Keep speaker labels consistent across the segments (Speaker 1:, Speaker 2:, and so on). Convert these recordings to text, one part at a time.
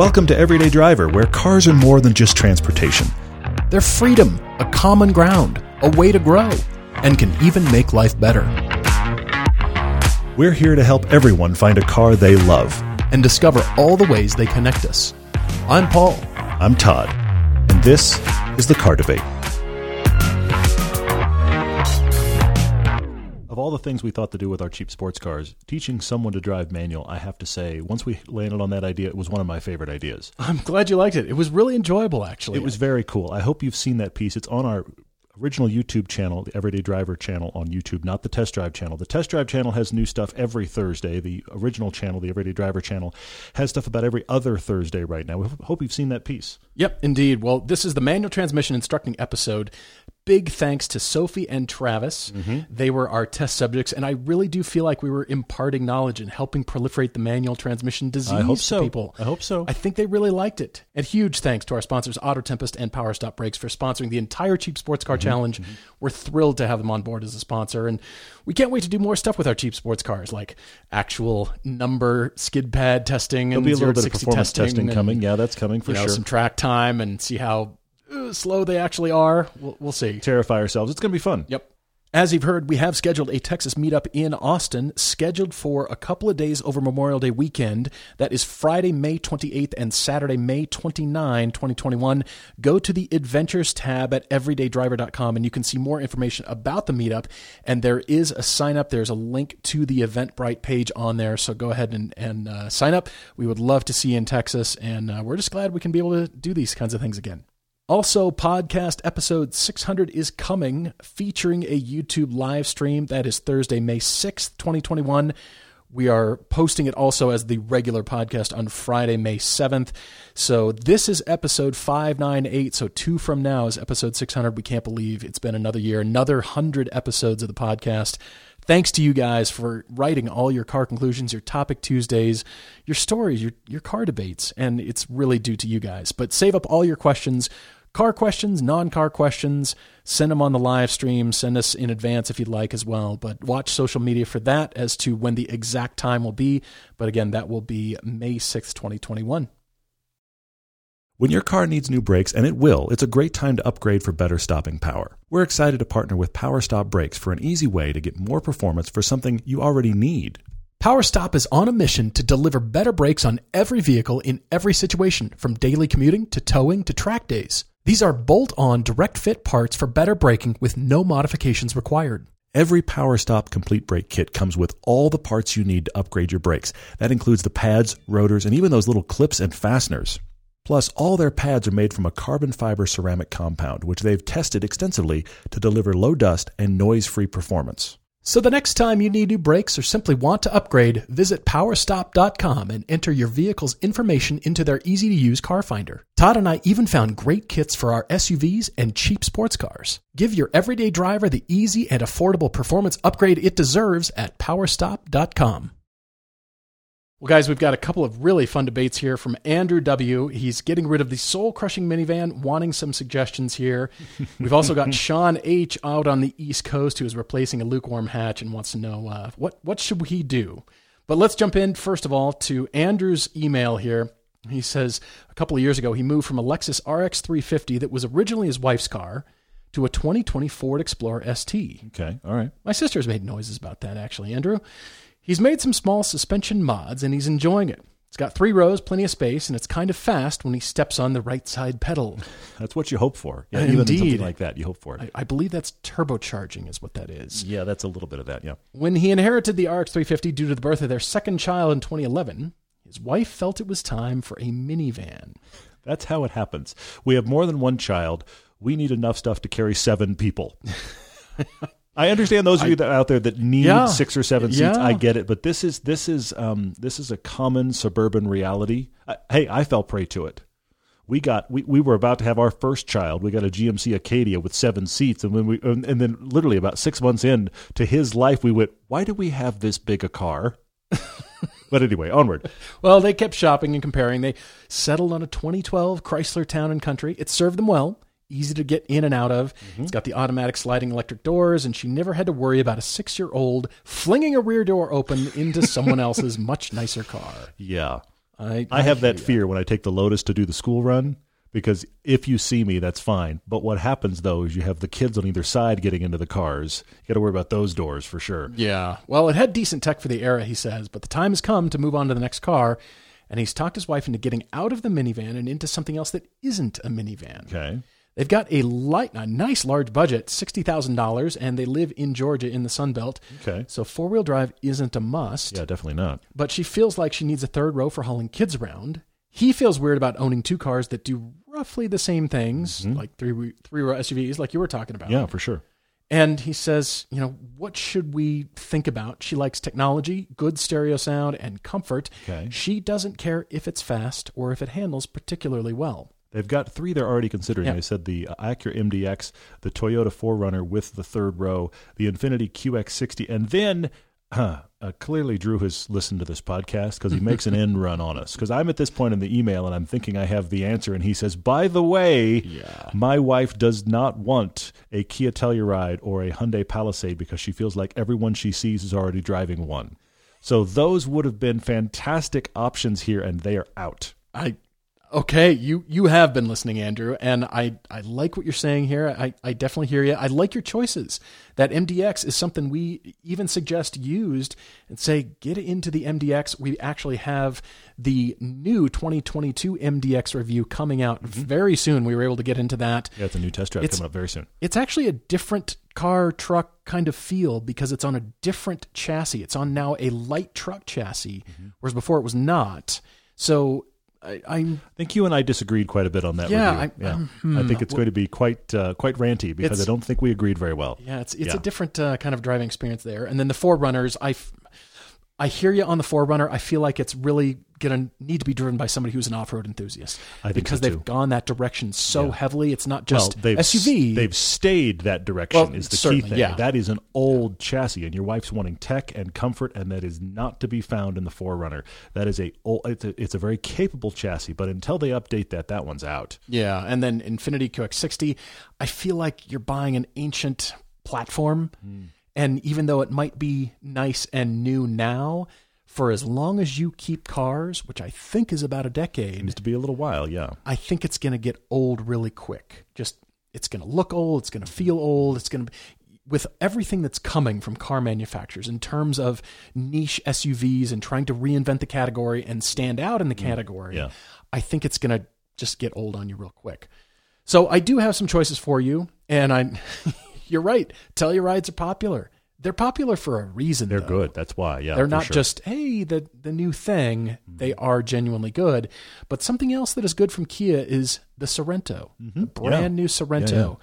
Speaker 1: Welcome to Everyday Driver, where cars are more than just transportation.
Speaker 2: They're freedom, a common ground, a way to grow, and can even make life better.
Speaker 1: We're here to help everyone find a car they love.
Speaker 2: And discover all the ways they connect us. I'm Paul.
Speaker 1: I'm Todd, and this is the Car Debate. All the things we thought to do with our cheap sports cars, teaching someone to drive manual, I have to say, once we landed on that idea, it was one of my favorite ideas.
Speaker 2: I'm glad you liked it. It was really enjoyable, actually.
Speaker 1: It was very cool. I hope you've seen that piece. It's on our original YouTube channel, the Everyday Driver channel on YouTube, not the Test Drive channel. The Test Drive channel has new stuff every Thursday. The original channel, the Everyday Driver channel, has stuff about every other Thursday right now. We hope you've seen that piece.
Speaker 2: Yep, indeed. Well, this is the manual transmission instructing episode big thanks to Sophie and Travis. Mm-hmm. They were our test subjects, and I really do feel like we were imparting knowledge and helping proliferate the manual transmission disease I
Speaker 1: hope so.
Speaker 2: people.
Speaker 1: I hope so.
Speaker 2: I think they really liked it. And huge thanks to our sponsors, Auto Tempest and Power Stop Brakes, for sponsoring the entire Cheap Sports Car mm-hmm. Challenge. Mm-hmm. We're thrilled to have them on board as a sponsor, and we can't wait to do more stuff with our cheap sports cars, like actual number skid pad testing
Speaker 1: and
Speaker 2: There'll
Speaker 1: be a little bit of performance
Speaker 2: testing,
Speaker 1: testing
Speaker 2: and,
Speaker 1: coming. Yeah, that's coming for
Speaker 2: you know,
Speaker 1: sure.
Speaker 2: Some track time and see how slow they actually are. We'll, we'll see.
Speaker 1: Terrify ourselves. It's going to be fun.
Speaker 2: Yep. As you've heard, we have scheduled a Texas meetup in Austin, scheduled for a couple of days over Memorial Day weekend. That is Friday, May 28th and Saturday, May 29, 2021. Go to the Adventures tab at everydaydriver.com and you can see more information about the meetup. And there is a sign up. There's a link to the Eventbrite page on there. So go ahead and, and uh, sign up. We would love to see you in Texas. And uh, we're just glad we can be able to do these kinds of things again. Also, podcast episode 600 is coming, featuring a YouTube live stream. That is Thursday, May 6th, 2021. We are posting it also as the regular podcast on Friday, May 7th. So this is episode 598. So two from now is episode 600. We can't believe it's been another year, another 100 episodes of the podcast. Thanks to you guys for writing all your car conclusions, your topic Tuesdays, your stories, your, your car debates. And it's really due to you guys. But save up all your questions car questions, non car questions, send them on the live stream. Send us in advance if you'd like as well. But watch social media for that as to when the exact time will be. But again, that will be May 6th, 2021.
Speaker 1: When your car needs new brakes, and it will, it's a great time to upgrade for better stopping power. We're excited to partner with Power Stop Brakes for an easy way to get more performance for something you already need.
Speaker 2: PowerStop is on a mission to deliver better brakes on every vehicle in every situation, from daily commuting to towing to track days. These are bolt on direct fit parts for better braking with no modifications required.
Speaker 1: Every PowerStop complete brake kit comes with all the parts you need to upgrade your brakes. That includes the pads, rotors, and even those little clips and fasteners. Plus, all their pads are made from a carbon fiber ceramic compound, which they've tested extensively to deliver low dust and noise free performance.
Speaker 2: So the next time you need new brakes or simply want to upgrade, visit powerstop.com and enter your vehicle's information into their easy to use car finder. Todd and I even found great kits for our SUVs and cheap sports cars. Give your everyday driver the easy and affordable performance upgrade it deserves at powerstop.com. Well, guys, we've got a couple of really fun debates here from Andrew W. He's getting rid of the soul crushing minivan, wanting some suggestions here. We've also got Sean H. out on the East Coast who is replacing a lukewarm hatch and wants to know uh, what, what should he do? But let's jump in, first of all, to Andrew's email here. He says a couple of years ago, he moved from a Lexus RX 350 that was originally his wife's car to a 2020 Ford Explorer ST.
Speaker 1: Okay, all right.
Speaker 2: My sister's made noises about that, actually, Andrew. He's made some small suspension mods and he's enjoying it. It's got three rows, plenty of space, and it's kind of fast when he steps on the right side pedal.
Speaker 1: That's what you hope for.
Speaker 2: Yeah, uh, Indeed.
Speaker 1: Even something like that, you hope for it.
Speaker 2: I, I, believe that's turbocharging, is what that is.
Speaker 1: Yeah, that's a little bit of that, yeah.
Speaker 2: When he inherited the RX 350 due to the birth of their second child in 2011, his wife felt it was time for a minivan.
Speaker 1: That's how it happens. We have more than one child. We need enough stuff to carry seven people. I understand those of you that out there that need yeah, six or seven seats. Yeah. I get it, but this is this is um, this is a common suburban reality. I, hey, I fell prey to it. We got we, we were about to have our first child. We got a GMC Acadia with seven seats, and when we and, and then literally about six months in to his life, we went, "Why do we have this big a car?" but anyway, onward.
Speaker 2: Well, they kept shopping and comparing. They settled on a 2012 Chrysler Town and Country. It served them well easy to get in and out of. Mm-hmm. It's got the automatic sliding electric doors, and she never had to worry about a six year old flinging a rear door open into someone else's much nicer car.
Speaker 1: Yeah. I, I, I have that you. fear when I take the Lotus to do the school run because if you see me, that's fine. But what happens though is you have the kids on either side getting into the cars. You got to worry about those doors for sure.
Speaker 2: Yeah. Well, it had decent tech for the era, he says, but the time has come to move on to the next car. And he's talked his wife into getting out of the minivan and into something else that isn't a minivan.
Speaker 1: Okay.
Speaker 2: They've got a light, a nice large budget, sixty thousand dollars, and they live in Georgia in the Sun Belt.
Speaker 1: Okay.
Speaker 2: So four wheel drive isn't a must.
Speaker 1: Yeah, definitely not.
Speaker 2: But she feels like she needs a third row for hauling kids around. He feels weird about owning two cars that do roughly the same things, mm-hmm. like three three row SUVs, like you were talking about.
Speaker 1: Yeah, for sure.
Speaker 2: And he says, you know, what should we think about? She likes technology, good stereo sound, and comfort.
Speaker 1: Okay.
Speaker 2: She doesn't care if it's fast or if it handles particularly well.
Speaker 1: They've got three they're already considering. Yeah. They said the Acura MDX, the Toyota 4Runner with the third row, the Infiniti QX60, and then huh, uh, clearly Drew has listened to this podcast because he makes an end run on us. Because I'm at this point in the email and I'm thinking I have the answer, and he says, "By the way,
Speaker 2: yeah.
Speaker 1: my wife does not want a Kia Telluride or a Hyundai Palisade because she feels like everyone she sees is already driving one." So those would have been fantastic options here, and they are out.
Speaker 2: I Okay, you you have been listening, Andrew, and I I like what you're saying here. I I definitely hear you. I like your choices. That MDX is something we even suggest used and say get into the MDX. We actually have the new 2022 MDX review coming out mm-hmm. very soon. We were able to get into that.
Speaker 1: Yeah, it's a new test drive it's, coming up very soon.
Speaker 2: It's actually a different car truck kind of feel because it's on a different chassis. It's on now a light truck chassis, mm-hmm. whereas before it was not. So I, I,
Speaker 1: think you and I disagreed quite a bit on that.
Speaker 2: Yeah,
Speaker 1: I, yeah. Hmm, I think it's going to be quite uh, quite ranty because I don't think we agreed very well.
Speaker 2: Yeah, it's it's yeah. a different uh, kind of driving experience there. And then the 4Runners, I I hear you on the 4Runner. I feel like it's really going to need to be driven by somebody who's an off-road enthusiast
Speaker 1: I
Speaker 2: because
Speaker 1: so
Speaker 2: they've gone that direction so yeah. heavily. It's not just
Speaker 1: well, they've
Speaker 2: SUV.
Speaker 1: they've stayed that direction well, is the key thing. Yeah. That is an old chassis, and your wife's wanting tech and comfort, and that is not to be found in the 4Runner. That is a it's a, it's a very capable chassis, but until they update that, that one's out.
Speaker 2: Yeah, and then Infiniti QX60, I feel like you're buying an ancient platform. Mm and even though it might be nice and new now, for as long as you keep cars, which I think is about a decade,
Speaker 1: seems to be a little while, yeah.
Speaker 2: I think it's going to get old really quick. Just it's going to look old, it's going to feel old, it's going to with everything that's coming from car manufacturers in terms of niche SUVs and trying to reinvent the category and stand out in the mm, category.
Speaker 1: Yeah.
Speaker 2: I think it's going to just get old on you real quick. So I do have some choices for you, and I'm you're right. Tellurides are popular. They're popular for a reason.
Speaker 1: They're
Speaker 2: though.
Speaker 1: good. That's why. Yeah.
Speaker 2: They're not sure. just hey the the new thing. Mm-hmm. They are genuinely good. But something else that is good from Kia is the Sorento, mm-hmm. the brand yeah. new Sorento. Yeah, yeah.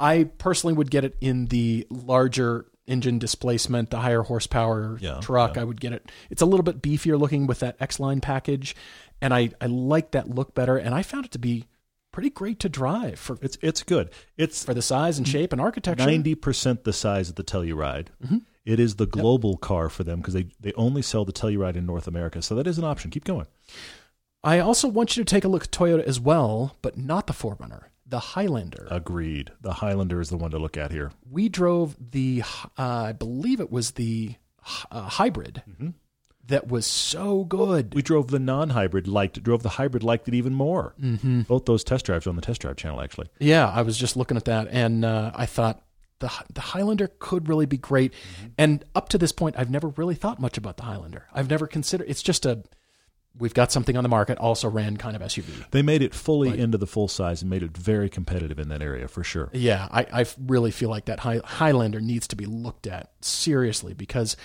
Speaker 2: I personally would get it in the larger engine displacement, the higher horsepower truck. I would get it. It's a little bit beefier looking with that X line package, and I I like that look better. And I found it to be pretty great to drive for
Speaker 1: it's it's good. It's
Speaker 2: for the size and shape and architecture.
Speaker 1: Ninety percent the size of the Telluride. Mm-hmm. It is the global yep. car for them because they they only sell the Telluride in North America. So that is an option. Keep going.
Speaker 2: I also want you to take a look at Toyota as well, but not the 4Runner, the Highlander.
Speaker 1: Agreed. The Highlander is the one to look at here.
Speaker 2: We drove the, uh, I believe it was the uh, hybrid. Mm-hmm that was so good.
Speaker 1: We drove the non-hybrid, liked it. Drove the hybrid, liked it even more.
Speaker 2: Mm-hmm.
Speaker 1: Both those test drives on the test drive channel, actually.
Speaker 2: Yeah, I was just looking at that, and uh, I thought the the Highlander could really be great. Mm-hmm. And up to this point, I've never really thought much about the Highlander. I've never considered. It's just a we've got something on the market, also ran kind of SUV.
Speaker 1: They made it fully into the full size and made it very competitive in that area for sure.
Speaker 2: Yeah, I, I really feel like that Highlander needs to be looked at seriously because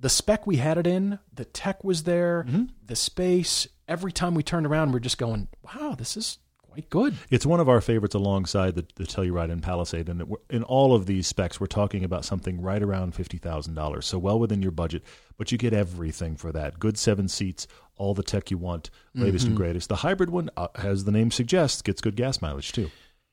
Speaker 2: the spec we had it in, the tech was there, mm-hmm. the space. Every time we turned around, we're just going, "Wow, this is quite good."
Speaker 1: It's one of our favorites alongside the, the Telluride and Palisade, and in all of these specs, we're talking about something right around fifty thousand dollars, so well within your budget. But you get everything for that: good seven seats, all the tech you want, latest mm-hmm. and greatest. The hybrid one, uh, as the name suggests, gets good gas mileage too.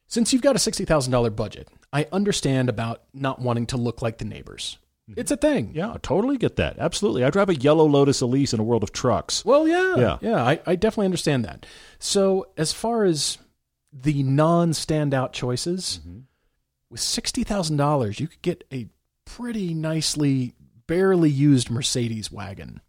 Speaker 2: Since you've got a sixty thousand dollar budget, I understand about not wanting to look like the neighbors. Mm-hmm. It's a thing.
Speaker 1: Yeah, I totally get that. Absolutely. I drive a yellow Lotus Elise in a world of trucks.
Speaker 2: Well, yeah. Yeah. Yeah, I, I definitely understand that. So, as far as the non standout choices, mm-hmm. with $60,000, you could get a pretty nicely, barely used Mercedes wagon.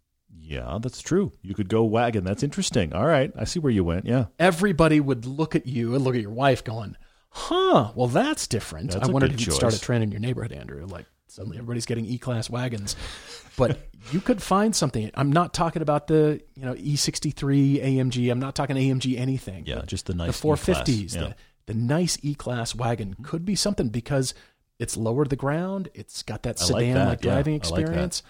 Speaker 1: Yeah, that's true. You could go wagon. That's interesting. All right. I see where you went. Yeah.
Speaker 2: Everybody would look at you and look at your wife going, huh, well, that's different.
Speaker 1: That's
Speaker 2: I wondered if you'd
Speaker 1: choice.
Speaker 2: start a trend in your neighborhood, Andrew. Like suddenly everybody's getting E class wagons. But you could find something. I'm not talking about the, you know, E63 AMG. I'm not talking AMG anything.
Speaker 1: Yeah, just the nice
Speaker 2: the 450s,
Speaker 1: E-Class. Yeah.
Speaker 2: the, the nice E class wagon mm-hmm. could be something because it's lower to the ground. It's got that
Speaker 1: like
Speaker 2: sedan like
Speaker 1: yeah.
Speaker 2: driving
Speaker 1: like that.
Speaker 2: experience.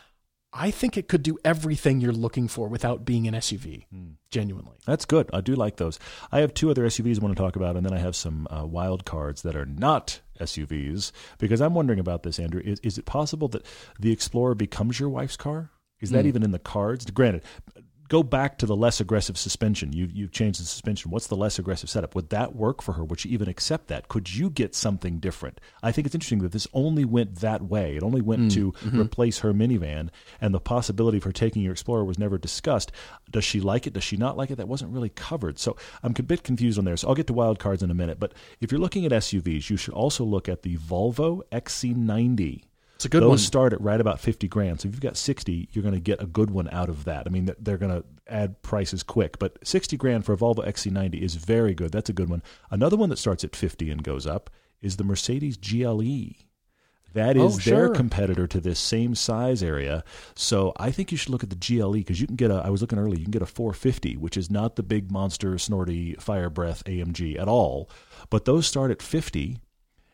Speaker 2: I think it could do everything you're looking for without being an SUV.
Speaker 1: Hmm.
Speaker 2: Genuinely.
Speaker 1: That's good. I do like those. I have two other SUVs I want to talk about, and then I have some uh, wild cards that are not SUVs because I'm wondering about this, Andrew. Is, is it possible that the Explorer becomes your wife's car? Is that even in the cards? Granted, go back to the less aggressive suspension. You you've changed the suspension. What's the less aggressive setup? Would that work for her? Would she even accept that? Could you get something different? I think it's interesting that this only went that way. It only went mm, to mm-hmm. replace her minivan, and the possibility of her taking your Explorer was never discussed. Does she like it? Does she not like it? That wasn't really covered. So I'm a bit confused on there. So I'll get to wild cards in a minute. But if you're looking at SUVs, you should also look at the Volvo XC90.
Speaker 2: It's a good
Speaker 1: Those
Speaker 2: one.
Speaker 1: start at right about 50 grand. So if you've got 60, you're going to get a good one out of that. I mean, they're going to add prices quick, but 60 grand for a Volvo XC90 is very good. That's a good one. Another one that starts at 50 and goes up is the Mercedes GLE. That is
Speaker 2: Oh,
Speaker 1: is their competitor to this same size area. So I think you should look at the GLE because you can get a. I was looking earlier. You can get a 450, which is not the big monster, snorty, fire breath AMG at all. But those start at 50,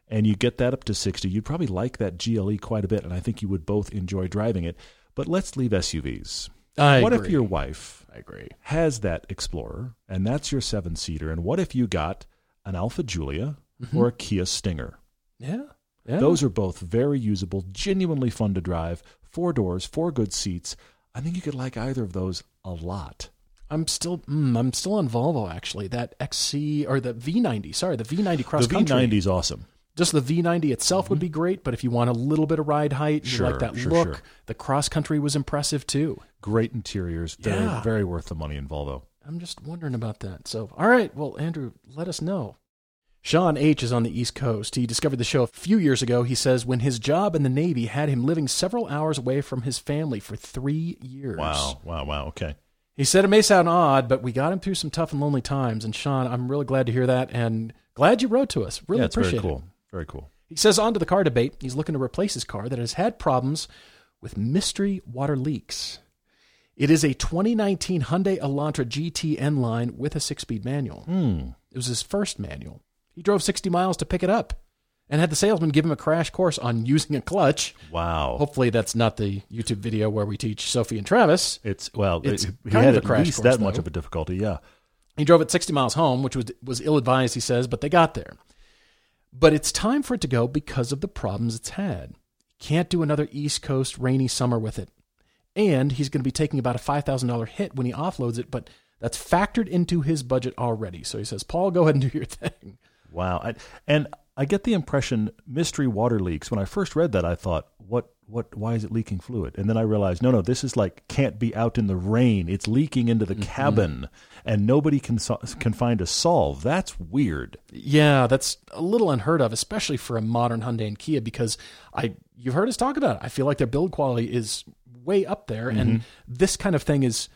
Speaker 1: and you get that up to 60. You'd probably like that GLE quite a bit, and I think you would both enjoy driving it. But let's leave SUVs.
Speaker 2: I
Speaker 1: what if your wife
Speaker 2: I agree.
Speaker 1: has that Explorer, and that's your seven seater? And what if you got an Alfa Giulia or a Kia Stinger?
Speaker 2: Yeah. Yeah.
Speaker 1: Those are both very usable, genuinely fun to drive, four doors, four good seats. I think you could like either of those a lot.
Speaker 2: I'm still mm, I'm still on Volvo actually. That XC or the V90, sorry, the V90 cross
Speaker 1: the
Speaker 2: country.
Speaker 1: V90 is awesome.
Speaker 2: Just the V90 itself would mm-hmm. be great, but if you want a little bit of ride height, you like that
Speaker 1: sure,
Speaker 2: look,
Speaker 1: sure.
Speaker 2: the cross country was impressive too.
Speaker 1: Great interiors. Very,
Speaker 2: Yeah.
Speaker 1: very worth the money in Volvo.
Speaker 2: I'm just wondering about that. So, all right, well, Andrew, let us know. Sean H is on the East Coast. He discovered the show a few years ago. He says when his job in the Navy had him living several hours away from his family for three years.
Speaker 1: Wow, wow, wow. Okay.
Speaker 2: He said it may sound odd, but we got him through some tough and lonely times. And Sean, I'm really glad to hear that, and glad you wrote to us. Really
Speaker 1: yeah,
Speaker 2: appreciate
Speaker 1: very
Speaker 2: it.
Speaker 1: Very cool.
Speaker 2: He says on to the car debate. He's looking to replace his car that has had problems with mystery water leaks. It is a 2019 Hyundai Elantra GT N line with a six-speed manual.
Speaker 1: Hmm.
Speaker 2: It was his first manual. He drove 60 miles to pick it up and had the salesman give him a crash course on using a clutch.
Speaker 1: Wow.
Speaker 2: Hopefully, that's not the YouTube video where we teach Sophie and Travis.
Speaker 1: It's well,
Speaker 2: It's
Speaker 1: it, he
Speaker 2: kind
Speaker 1: had
Speaker 2: of a crash course,
Speaker 1: that much
Speaker 2: though.
Speaker 1: of a difficulty. Yeah.
Speaker 2: He drove it 60 miles home, which was was ill advised, he says, but they got there. But it's time for it to go because of the problems it's had. Can't do another East Coast rainy summer with it. And he's going to be taking about a $5,000 hit when he offloads it, but that's factored into his budget already. So he says, Paul, go ahead and do your thing.
Speaker 1: Wow. I, and I get the impression mystery water leaks. When I first read that, I thought, what, what, why is it leaking fluid? And then I realized, no, no, this is like can't be out in the rain. It's leaking into the mm-hmm. cabin, and nobody can so- can find a solve. That's weird.
Speaker 2: Yeah, that's a little unheard of, especially for a modern Hyundai and Kia, because I you've heard us talk about it. I feel like their build quality is way up there, and mm-hmm. this kind of thing is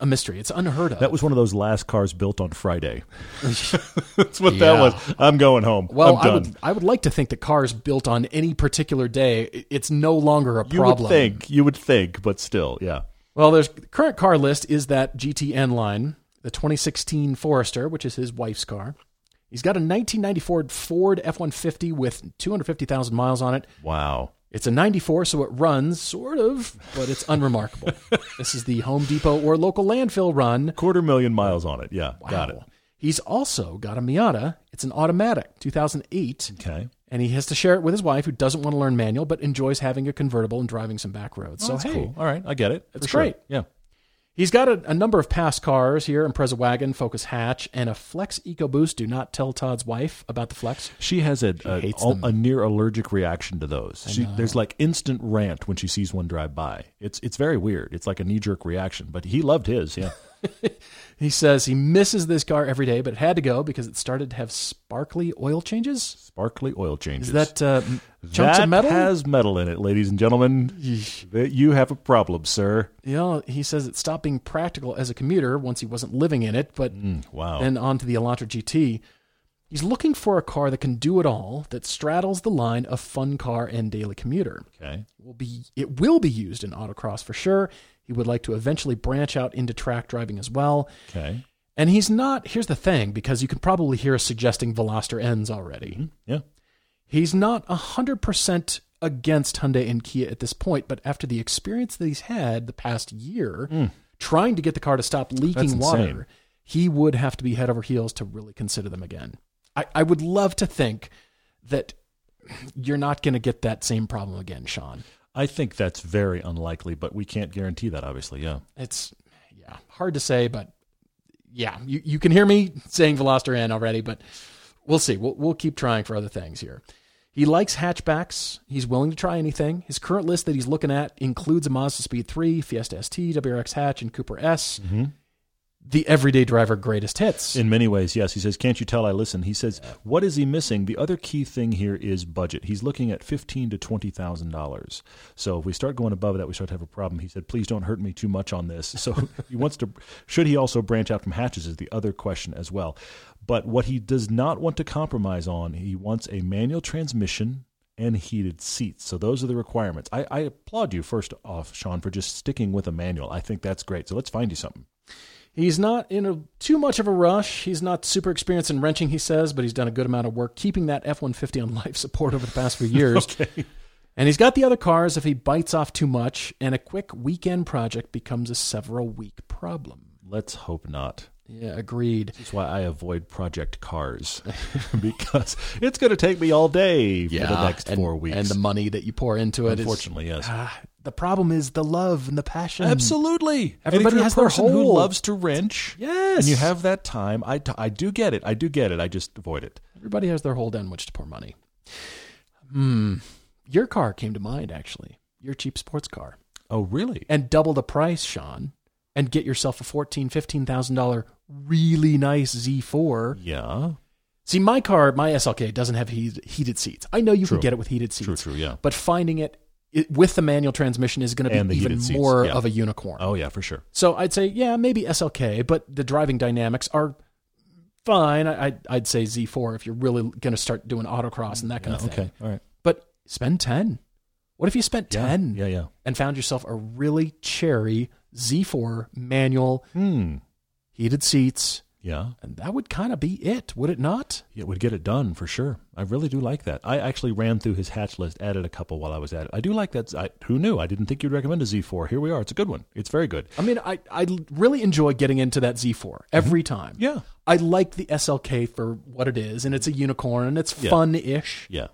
Speaker 2: a mystery. It's unheard of.
Speaker 1: That was one of those last cars built on Friday. That's what
Speaker 2: Yeah.
Speaker 1: that was. I'm going home.
Speaker 2: well,
Speaker 1: I'm
Speaker 2: I would I would like to think that cars built on any particular day, it's no longer a problem.
Speaker 1: you
Speaker 2: problem.
Speaker 1: would think. You would think, but still, yeah.
Speaker 2: Well, there's current car list is that GT N line, the 2016 Forester, which is his wife's car. He's got a 1994 Ford F150 with 250,000 miles on it.
Speaker 1: Wow.
Speaker 2: It's a 94, so it runs, sort of, but it's unremarkable. this is the Home Depot or local landfill run.
Speaker 1: Quarter million miles on it. Yeah. Got it.
Speaker 2: He's also got a Miata. It's an automatic, 2008,
Speaker 1: Okay.
Speaker 2: and he has to share it with his wife, who doesn't want to learn manual but enjoys having a convertible and driving some back roads. Oh, so
Speaker 1: Oh, That's
Speaker 2: hey,
Speaker 1: cool. All right. I get it.
Speaker 2: That's
Speaker 1: For sure.
Speaker 2: great.
Speaker 1: Yeah.
Speaker 2: He's got a, a number of past cars here: Impreza wagon, Focus hatch, and a Flex EcoBoost. Do not tell Todd's wife about the Flex.
Speaker 1: She has a a, a, a near allergic reaction to those. She, there's like instant rant when she sees one drive by. It's it's very weird. It's like a knee jerk reaction. But he loved his. Yeah.
Speaker 2: he says he misses this car every day, but it had to go because it started to have sparkly oil changes.
Speaker 1: Sparkly oil changes.
Speaker 2: Is that uh, chunks
Speaker 1: that
Speaker 2: of metal?
Speaker 1: has metal in it, ladies and gentlemen. you have a problem, sir.
Speaker 2: You know, he says it stopped being practical as a commuter once he wasn't living in it, but
Speaker 1: mm, wow.
Speaker 2: then on to the Elantra GT. He's looking for a car that can do it all, that straddles the line of fun car and daily commuter.
Speaker 1: Okay.
Speaker 2: It will be it will be used in autocross for sure. He would like to eventually branch out into track driving as well.
Speaker 1: Okay.
Speaker 2: And he's not, here's the thing, because you can probably hear us suggesting Veloster Ns already.
Speaker 1: Mm-hmm. Yeah.
Speaker 2: He's not 100% against Hyundai and Kia at this point, but after the experience that he's had the past year,
Speaker 1: Mm.
Speaker 2: trying to get the car to stop leaking water, he would have to be head over heels to really consider them again. I, I would love to think that you're not going to get that same problem again, Sean.
Speaker 1: I think that's very unlikely, but we can't guarantee that, obviously. Yeah.
Speaker 2: It's yeah, hard to say, but yeah, you, you can hear me saying Veloster N already, but we'll see. We'll we'll keep trying for other things here. He likes hatchbacks. He's willing to try anything. His current list that he's looking at includes a Mazdaspeed 3, Fiesta ST, WRX hatch, and Cooper S. Mm-hmm. The everyday driver greatest hits.
Speaker 1: In many ways, yes. He says, "Can't you tell I listen?" He says, "What is he missing?" The other key thing here is budget. He's looking at fifteen to twenty thousand dollars. So if we start going above that, we start to have a problem. He said, "Please don't hurt me too much on this." So he wants to. Should he also branch out from hatches? Is the other question as well. But what he does not want to compromise on, he wants a manual transmission and heated seats. So those are the requirements. I, I applaud you first off, Sean, for just sticking with a manual. I think that's great. So let's find you something.
Speaker 2: He's not in a, too much of a rush. He's not super experienced in wrenching, he says, but he's done a good amount of work keeping that F 150 on life support over the past few years.
Speaker 1: Okay.
Speaker 2: And he's got the other cars if he bites off too much, and a quick weekend project becomes a several week problem.
Speaker 1: Let's hope not.
Speaker 2: Yeah, agreed.
Speaker 1: That's why I avoid project cars because it's going to take me all day for the next
Speaker 2: and,
Speaker 1: four weeks.
Speaker 2: And the money that you pour into it.
Speaker 1: Unfortunately, yes.
Speaker 2: Ah, the problem is the love and the passion.
Speaker 1: Absolutely.
Speaker 2: Everybody
Speaker 1: and if you're
Speaker 2: has
Speaker 1: a
Speaker 2: their
Speaker 1: person who loves to wrench.
Speaker 2: Yes.
Speaker 1: And you have that time. I, t- I do get it. I do get it. I just avoid it.
Speaker 2: Everybody has their hole down which to pour money. Hmm. Your car came to mind, actually. Your cheap sports car.
Speaker 1: Oh, really?
Speaker 2: And double the price, Sean, and get yourself a fourteen, fifteen thousand dollar really nice Z4.
Speaker 1: Yeah.
Speaker 2: See, my car, my SLK doesn't have heated seats. I know you
Speaker 1: True.
Speaker 2: can get it with heated seats.
Speaker 1: True, true, yeah.
Speaker 2: But finding it, it with the manual transmission is going to be even more
Speaker 1: yeah.
Speaker 2: of a unicorn.
Speaker 1: Oh, yeah, for sure.
Speaker 2: So I'd say, yeah, maybe SLK, but the driving dynamics are fine. I, I'd, I'd say Z4 if you're really going to start doing autocross and that kind
Speaker 1: Yeah,
Speaker 2: of thing.
Speaker 1: okay. All right.
Speaker 2: But spend 10. What if you spent
Speaker 1: Yeah.
Speaker 2: 10
Speaker 1: Yeah, yeah.
Speaker 2: and found yourself a really cherry Z4 manual,
Speaker 1: Hmm.
Speaker 2: heated seats,
Speaker 1: Yeah.
Speaker 2: and that would kind of be it, would it not?
Speaker 1: It would get it done for sure. I really do like that. I actually ran through his hatch list, added a couple while I was at it. I do like that. I, who knew? I didn't think you'd recommend a Z4. Here we are. It's a good one. It's very good.
Speaker 2: I mean, I, I really enjoy getting into that Z4 mm-hmm. every time.
Speaker 1: Yeah.
Speaker 2: I like the SLK for what it is, and it's a unicorn, and it's
Speaker 1: Yeah.
Speaker 2: fun ish.
Speaker 1: Yeah.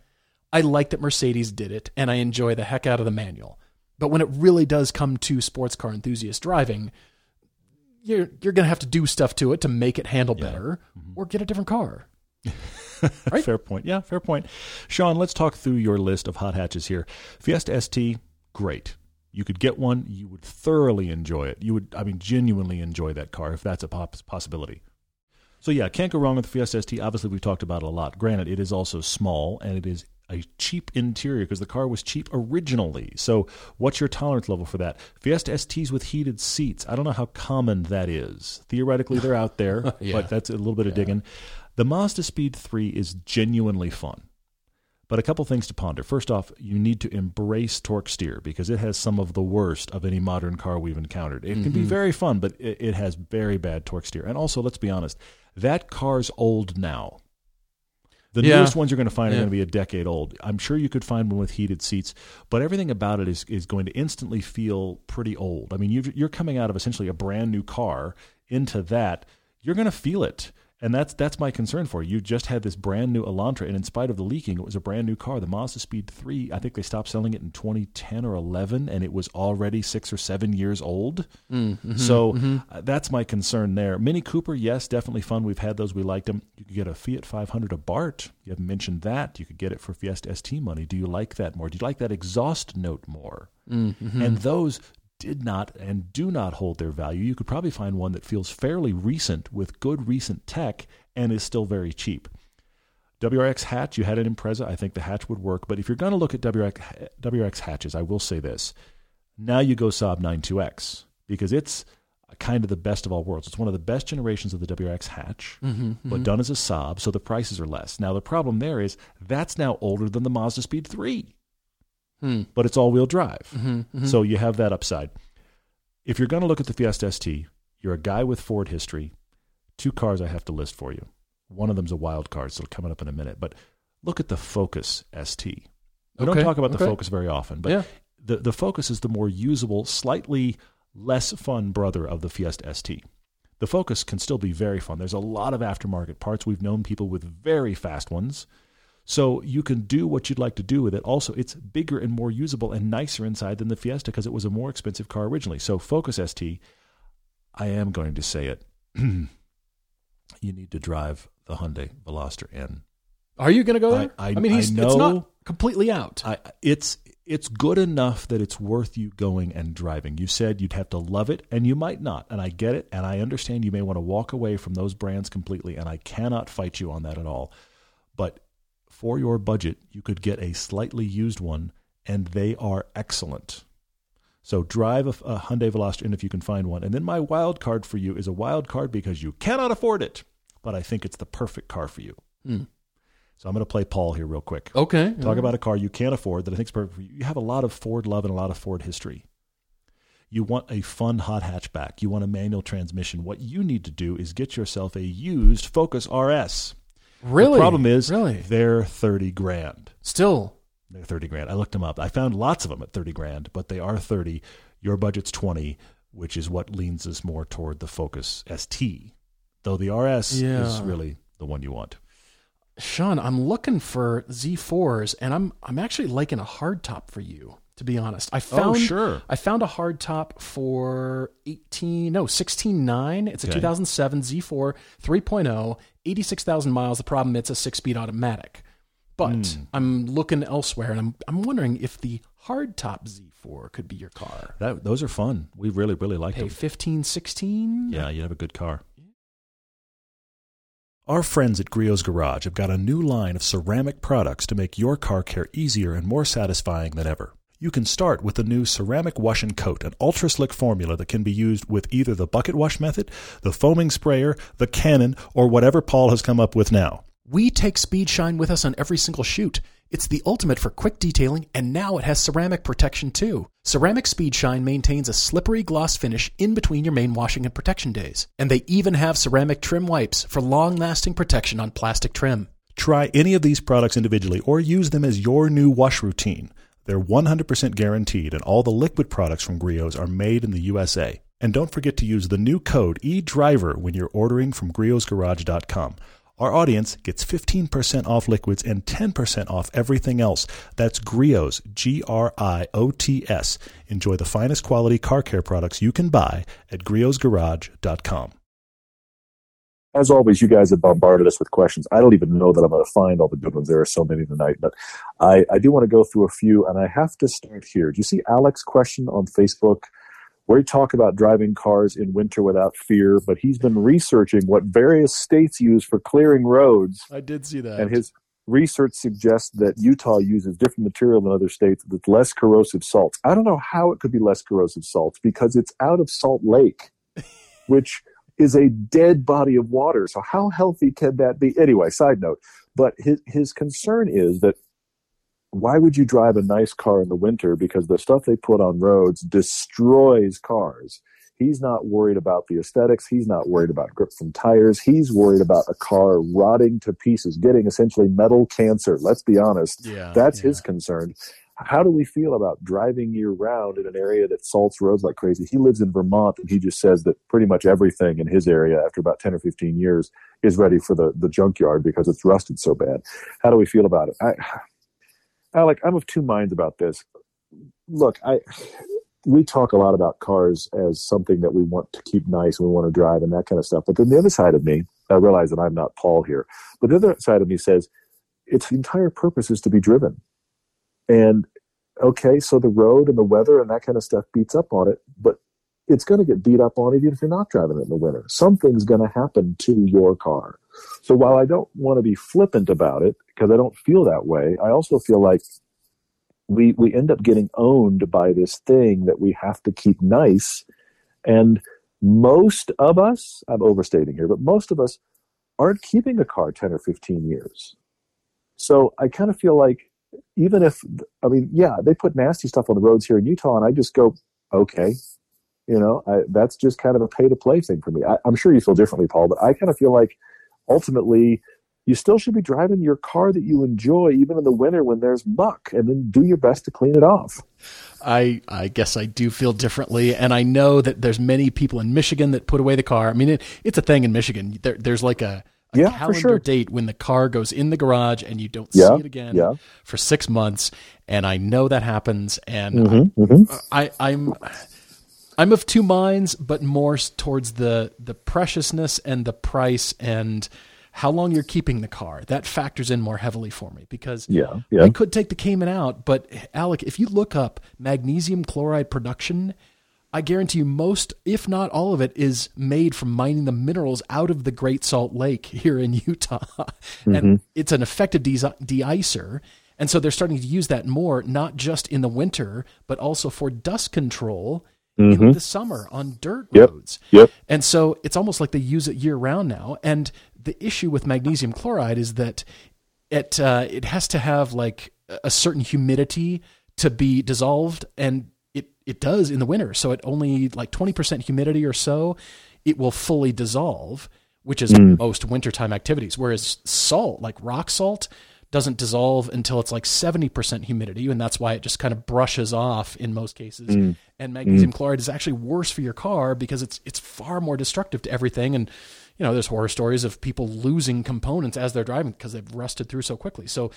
Speaker 2: I like that Mercedes did it, and I enjoy the heck out of the manual. But when it really does come to sports car enthusiast driving, you're you're gonna have to do stuff to it to make it handle better, mm-hmm. or get a different car. Right?
Speaker 1: Fair point. Yeah, fair point. Sean, let's talk through your list of hot hatches here. Fiesta ST, great. You could get one. You would thoroughly enjoy it. You would, I mean, genuinely enjoy that car if that's a possibility. So yeah, can't go wrong with the Fiesta ST. Obviously, we've talked about it a lot. Granted, it is also small and it is a cheap interior because the car was cheap originally. So what's your tolerance level for that? Fiesta STs with heated seats. I don't know how common that is. Theoretically, they're out there,
Speaker 2: Yeah.
Speaker 1: but that's a little bit of digging. The Mazdaspeed 3 is genuinely fun. But a couple things to ponder. First off, you need to embrace torque steer because it has some of the worst of any modern car we've encountered. It can be mm-hmm. very fun, but it, it has very bad torque steer. And also, let's be honest, that car's old now. The
Speaker 2: Yeah.
Speaker 1: newest ones you're going to find are going to be a decade old. I'm sure you could find one with heated seats, but everything about it is, is going to instantly feel pretty old. I mean, you've, you're coming out of essentially a brand new car into that. You're going to feel it. And that's that's my concern for you. You just had this brand new Elantra, and in spite of the leaking, it was a brand new car. The Mazdaspeed 3, I think they stopped selling it in 2010 or 11, and it was already six or seven years old. Mm-hmm, so mm-hmm. uh, that's my concern there. Mini Cooper, yes, definitely fun. We've had those. We liked them. You could get a Fiat 500, Abarth. You haven't mentioned that. You could get it for Fiesta ST money. Do you like that more? Do you like that exhaust note more? Mm-hmm. And those did not and do not hold their value. You could probably find one that feels fairly recent with good recent tech and is still very cheap. WRX hatch, you had an Impreza. I think the hatch would work. But if you're going to look at WRX, WRX hatches, I will say this. Now you go Saab 9-2X because it's kind of the best of all worlds. It's one of the best generations of the WRX hatch, mm-hmm, mm-hmm. but done as a Saab, so the prices are less. Now, the problem there is that's now older than the Mazdaspeed 3, hmm. but it's all wheel drive. Mm-hmm, mm-hmm, so you have that upside. If you're going to look at the Fiesta ST, you're a guy with Ford history. Two cars I have to list for you. One of them's a wild card, so coming up in a minute. But look at the Focus ST. We okay. don't talk about okay. the Focus very often, but yeah. the, the Focus is the more usable, slightly less fun brother of the Fiesta ST. The Focus can still be very fun. There's a lot of aftermarket parts. We've known people with very fast ones. So you can do what you'd like to do with it. Also, it's bigger and more usable and nicer inside than the Fiesta because it was a more expensive car originally. So Focus ST, I am going to say it. you need to drive the Hyundai Veloster N.
Speaker 2: Are you going to go there? I, I, I mean, he's I know, it's not completely out.
Speaker 1: I, it's it's good enough that it's worth you going and driving. You said you'd have to love it, and you might not. And I get it, and I understand you may want to walk away from those brands completely, and I cannot fight you on that at all. But for your budget, you could get a slightly used one, and they are excellent. So drive a, a Hyundai Veloster if you can find one. And then my wild card for you is a wild card because you cannot afford it, but I think it's the perfect car for you. Mm. So I'm going to play Paul here real quick.
Speaker 2: Okay.
Speaker 1: Talk about a car you can't afford that I think is perfect for you. You have a lot of Ford love and a lot of Ford history. You want a fun hot hatchback. You want a manual transmission. What you need to do is get yourself a used Focus RS.
Speaker 2: Really?
Speaker 1: The problem is
Speaker 2: really?
Speaker 1: they're 30 grand.
Speaker 2: Still.
Speaker 1: They're 30 grand. I looked them up. I found lots of them at 30 grand, but they are 30. Your budget's 20, which is what leans us more toward the Focus ST. Though the RS yeah. is really the one you want.
Speaker 2: Sean, I'm looking for Z4s, and I'm I'm actually liking a hardtop for you. To be honest, I oh, found
Speaker 1: oh, sure.
Speaker 2: I found a hardtop for 18 no 16.9. It's a okay. 2007 Z4 3.0, 86,000 miles. The problem it's a six-speed automatic. But mm. I'm looking elsewhere, and I'm I'm wondering if the hardtop Z4 could be your car.
Speaker 1: That those are fun. We really really like
Speaker 2: them. 15, 16.
Speaker 1: Yeah, you have a good car. Our friends at Griot's Garage have got a new line of ceramic products to make your car care easier and more satisfying than ever. You can start with the new Ceramic Wash and Coat, an ultra slick formula that can be used with either the bucket wash method, the foaming sprayer, the cannon, or whatever Paul has come up with now.
Speaker 2: We take Speed Shine with us on every single shoot. It's the ultimate for quick detailing, and now it has ceramic protection too. Ceramic Speed Shine maintains a slippery gloss finish in between your main washing and protection days. And they even have ceramic trim wipes for long lasting protection on plastic trim.
Speaker 1: Try any of these products individually or use them as your new wash routine. They're 100% guaranteed, and all the liquid products from Griot's are made in the USA. And don't forget to use the new code EDRIVER when you're ordering from griotsgarage.com. Our audience gets 15% off liquids and 10% off everything else. That's Griots, G R I O T S. Enjoy the finest quality car care products you can buy at griotsgarage.com.
Speaker 3: As always, you guys have bombarded us with questions. I don't even know that I'm going to find all the good ones. There are so many tonight, but I, I do want to go through a few, and I have to start here. Do you see Alex's question on Facebook? where he talk about driving cars in winter without fear, but he's been researching what various states use for clearing roads.
Speaker 2: I did see that.
Speaker 3: And his research suggests that Utah uses different material than other states with less corrosive salts. I don't know how it could be less corrosive salts because it's out of Salt Lake, which is a dead body of water. So how healthy can that be? Anyway, side note. But his his concern is that why would you drive a nice car in the winter? Because the stuff they put on roads destroys cars. He's not worried about the aesthetics. He's not worried about grip from tires. He's worried about a car rotting to pieces, getting essentially metal cancer. Let's be honest. Yeah, That's yeah. his concern. How do we feel about driving year round in an area that salts roads like crazy? He lives in Vermont and he just says that pretty much everything in his area after about 10 or 15 years is ready for the, the junkyard because it's rusted so bad. How do we feel about it? I, Alec, I'm of two minds about this. Look, I we talk a lot about cars as something that we want to keep nice and we want to drive and that kind of stuff. But then the other side of me, I realize that I'm not Paul here, but the other side of me says its entire purpose is to be driven. And okay, so the road and the weather and that kind of stuff beats up on it, but it's going to get beat up on even if you're not driving it in the winter. Something's going to happen to your car. So while I don't want to be flippant about it because I don't feel that way, I also feel like we we end up getting owned by this thing that we have to keep nice and most of us i'm overstating here but most of us aren't keeping a car 10 or 15 years so i kind of feel like even if i mean yeah they put nasty stuff on the roads here in utah and i just go okay. You know I, that's just kind of a pay to play thing for me. I, i'm sure you feel differently paul but i kind of feel like ultimately you still should be driving your car that you enjoy even in the winter when there's muck and then do your best to clean it off.
Speaker 2: I i guess i do feel differently and i know that there's many people in michigan that put away the car. I mean it, it's a thing in michigan. There, there's like a, a
Speaker 3: yeah,
Speaker 2: calendar
Speaker 3: sure.
Speaker 2: date when the car goes in the garage and you don't
Speaker 3: yeah,
Speaker 2: see it again
Speaker 3: yeah.
Speaker 2: for six months and i know that happens and
Speaker 3: mm-hmm, mm-hmm.
Speaker 2: I, i'm I'm of two minds, but more towards the the preciousness and the price and how long you're keeping the car. That factors in more heavily for me because
Speaker 3: yeah, yeah.
Speaker 2: I could take the Cayman out, but Alec, if you look up magnesium chloride production, I guarantee you most, if not all of it, is made from mining the minerals out of the Great Salt Lake here in Utah.
Speaker 3: Mm-hmm.
Speaker 2: and it's an effective de- deicer. And so they're starting to use that more, not just in the winter, but also for dust control
Speaker 3: Mm-hmm.
Speaker 2: in the summer on dirt
Speaker 3: Yep.
Speaker 2: roads.
Speaker 3: Yep.
Speaker 2: And so it's almost like they use it year round now. And the issue with magnesium chloride is that it uh, it has to have like a certain humidity to be dissolved, and it does in the winter. So at only like twenty percent humidity or so, it will fully dissolve, which is mm. most wintertime activities. Whereas salt, like rock salt, doesn't dissolve until it's like 70% humidity and that's why it just kind of brushes off in most cases mm. and magnesium mm. chloride is actually worse for your car because it's it's far more destructive to everything and you know there's horror stories of people losing components as they're driving because they've rusted through so quickly so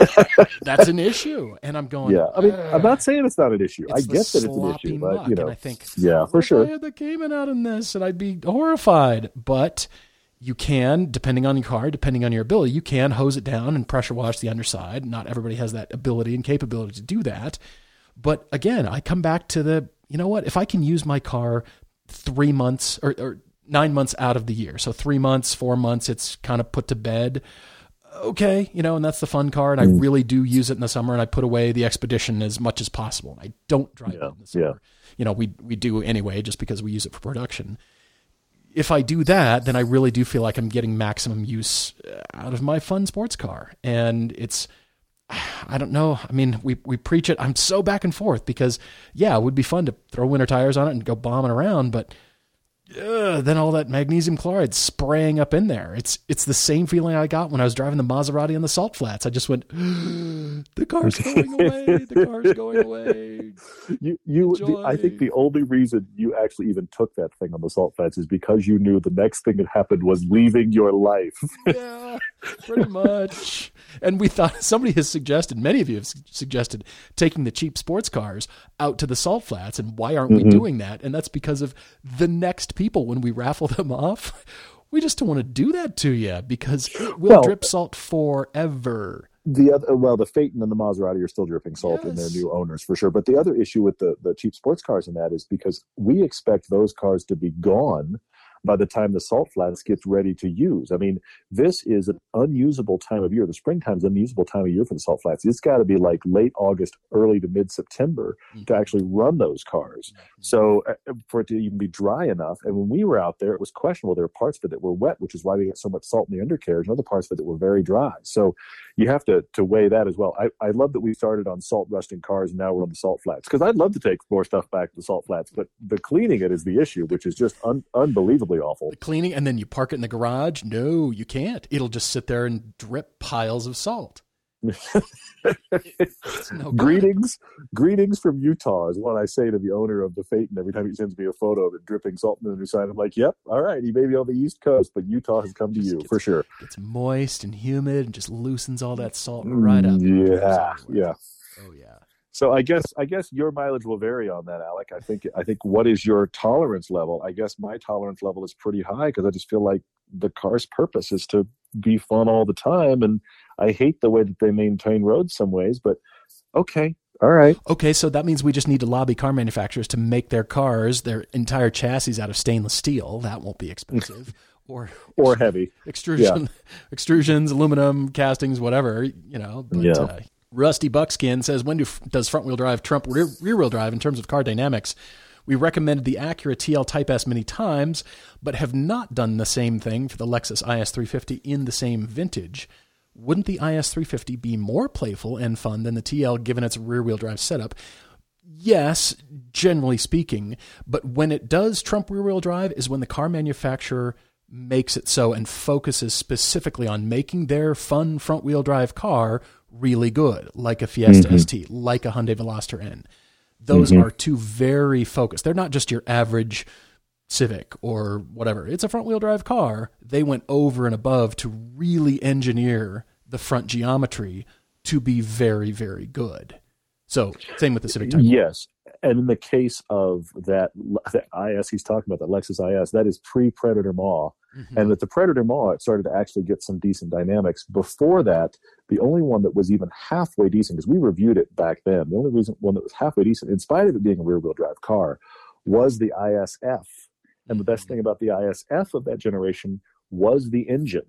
Speaker 2: that's an issue and i'm going
Speaker 3: Yeah, I mean, I'm not saying it's not an issue. I get that it's an issue, but you know,
Speaker 2: and I think,
Speaker 3: yeah,
Speaker 2: oh, for
Speaker 3: sure.
Speaker 2: I had the Cayman out in this, and I'd be horrified. But you can, depending on your car, depending on your ability, you can hose it down and pressure wash the underside. Not everybody has that ability and capability to do that. But again, I come back to the, you know what? If I can use my car three months or, or nine months out of the year, so three months, four months, it's kind of put to bed okay, you know, and that's the fun car. And I
Speaker 3: Mm.
Speaker 2: really do use it in the summer, and I put away the expedition as much as possible. I don't drive
Speaker 3: Yeah,
Speaker 2: it in the summer.
Speaker 3: yeah.
Speaker 2: You know, we we do anyway, just because we use it for production. If I do that, then I really do feel like I'm getting maximum use uh, out of my fun sports car, and it's. I don't know. I mean, we we preach it. I'm so back and forth because, yeah, it would be fun to throw winter tires on it and go bombing around, but uh, then all that magnesium chloride spraying up in there. It's it's the same feeling I got when I was driving the Maserati on the salt flats. I just went, the car's going away. The car's going away.
Speaker 3: You, you. The, I think the only reason you actually even took that thing on the salt flats is because you knew the next thing that happened was leaving your life.
Speaker 2: Yeah, pretty much. And we thought somebody has suggested, many of you have su- suggested taking the cheap sports cars out to the salt flats. And why aren't we doing that? And that's because of the next people when we raffle them off. We just don't want to do that to you because it will
Speaker 3: Well-
Speaker 2: drip salt forever.
Speaker 3: the other uh, well the Phaeton and the Maserati are still dripping salt in their new owners for sure. But the other issue with the the cheap sports cars and that is because we expect those cars to be gone by the time the salt flats gets ready to use. I mean, this is an unusable time of year. The springtime's an unusable time of year for the salt flats. It's got to be like late August, early to mid September to actually run those cars. So uh, for it to even be dry enough, and when we were out there, it was questionable. There were parts of it that were wet, which is why we got so much salt in the undercarriage, and other parts of it that were very dry. So you have to to weigh that as well. I, I love that we started on salt rusting cars, and now we're on the salt flats because I'd love to take more stuff back to the salt flats, but the cleaning it is the issue, which is just un, unbelievably awful.
Speaker 2: The cleaning, and then you park it in the garage. No, you can't. It'll just sit there and drip piles of salt. No
Speaker 3: greetings, greetings from Utah is what I say to the owner of the Phaeton every time he sends me a photo of it dripping salt on the other side. I'm like, yep, all right, he may be on the East Coast, but Utah has come to you
Speaker 2: gets-
Speaker 3: for sure.
Speaker 2: It's moist and humid and just loosens all that salt right up.
Speaker 3: Mm, Yeah, yeah.
Speaker 2: Oh yeah.
Speaker 3: So I guess I guess your mileage will vary on that, Alec. I think I think what is your tolerance level? I guess my tolerance level is pretty high because I just feel like the car's purpose is to be fun all the time, and I hate the way that they maintain roads some ways. But okay,
Speaker 1: All right.
Speaker 2: Okay, so that means we just need to lobby car manufacturers to make their cars, their entire chassis out of stainless steel. That won't be expensive. or
Speaker 1: or heavy
Speaker 2: extrusion, yeah. extrusions, aluminum castings, whatever you know. But, yeah. Uh, Rusty Buckskin says, "When do, does front wheel drive trump rear, wheel drive in terms of car dynamics?" We recommended the Acura TL Type S many times, but have not done the same thing for the Lexus IS 350 in the same vintage. Wouldn't the IS 350 be more playful and fun than the TL given its rear wheel drive setup? Yes, generally speaking, but when it does trump rear wheel drive is when the car manufacturer makes it so and focuses specifically on making their fun front wheel drive car really good, like a Fiesta mm-hmm. ST, like a Hyundai Veloster N. Those mm-hmm. are two very focused. They're not just your average Civic or whatever. It's a front wheel drive car. They went over and above to really engineer the front geometry to be very, very good. So, same with the Civic Type.
Speaker 1: Yes. And in the case of that, that IS he's talking about, the Lexus IS, that is pre Predator Maw. Mm-hmm. And with the Predator Maw, it started to actually get some decent dynamics. Before that, the only one that was even halfway decent, because we reviewed it back then, the only reason one that was halfway decent, in spite of it being a rear wheel drive car, was the ISF. And the best mm-hmm. thing about the ISF of that generation was the engine.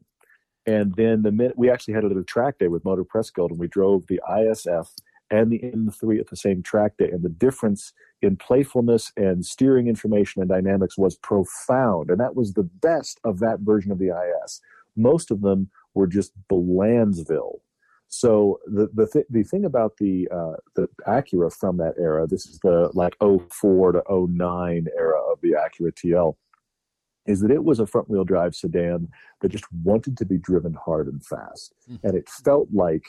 Speaker 1: And then the minute we actually had it at a track day with Motor Press Guild, and we drove the ISF and the M3 at the same track day. And the difference in playfulness and steering information and dynamics was profound. And that was the best of that version of the IS. Most of them were just Blandsville. So the the, th- the thing about the uh, the Acura from that era, this is the like 04 to 09 era of the Acura TL, is that it was a front wheel drive sedan that just wanted to be driven hard and fast, mm-hmm. and it felt like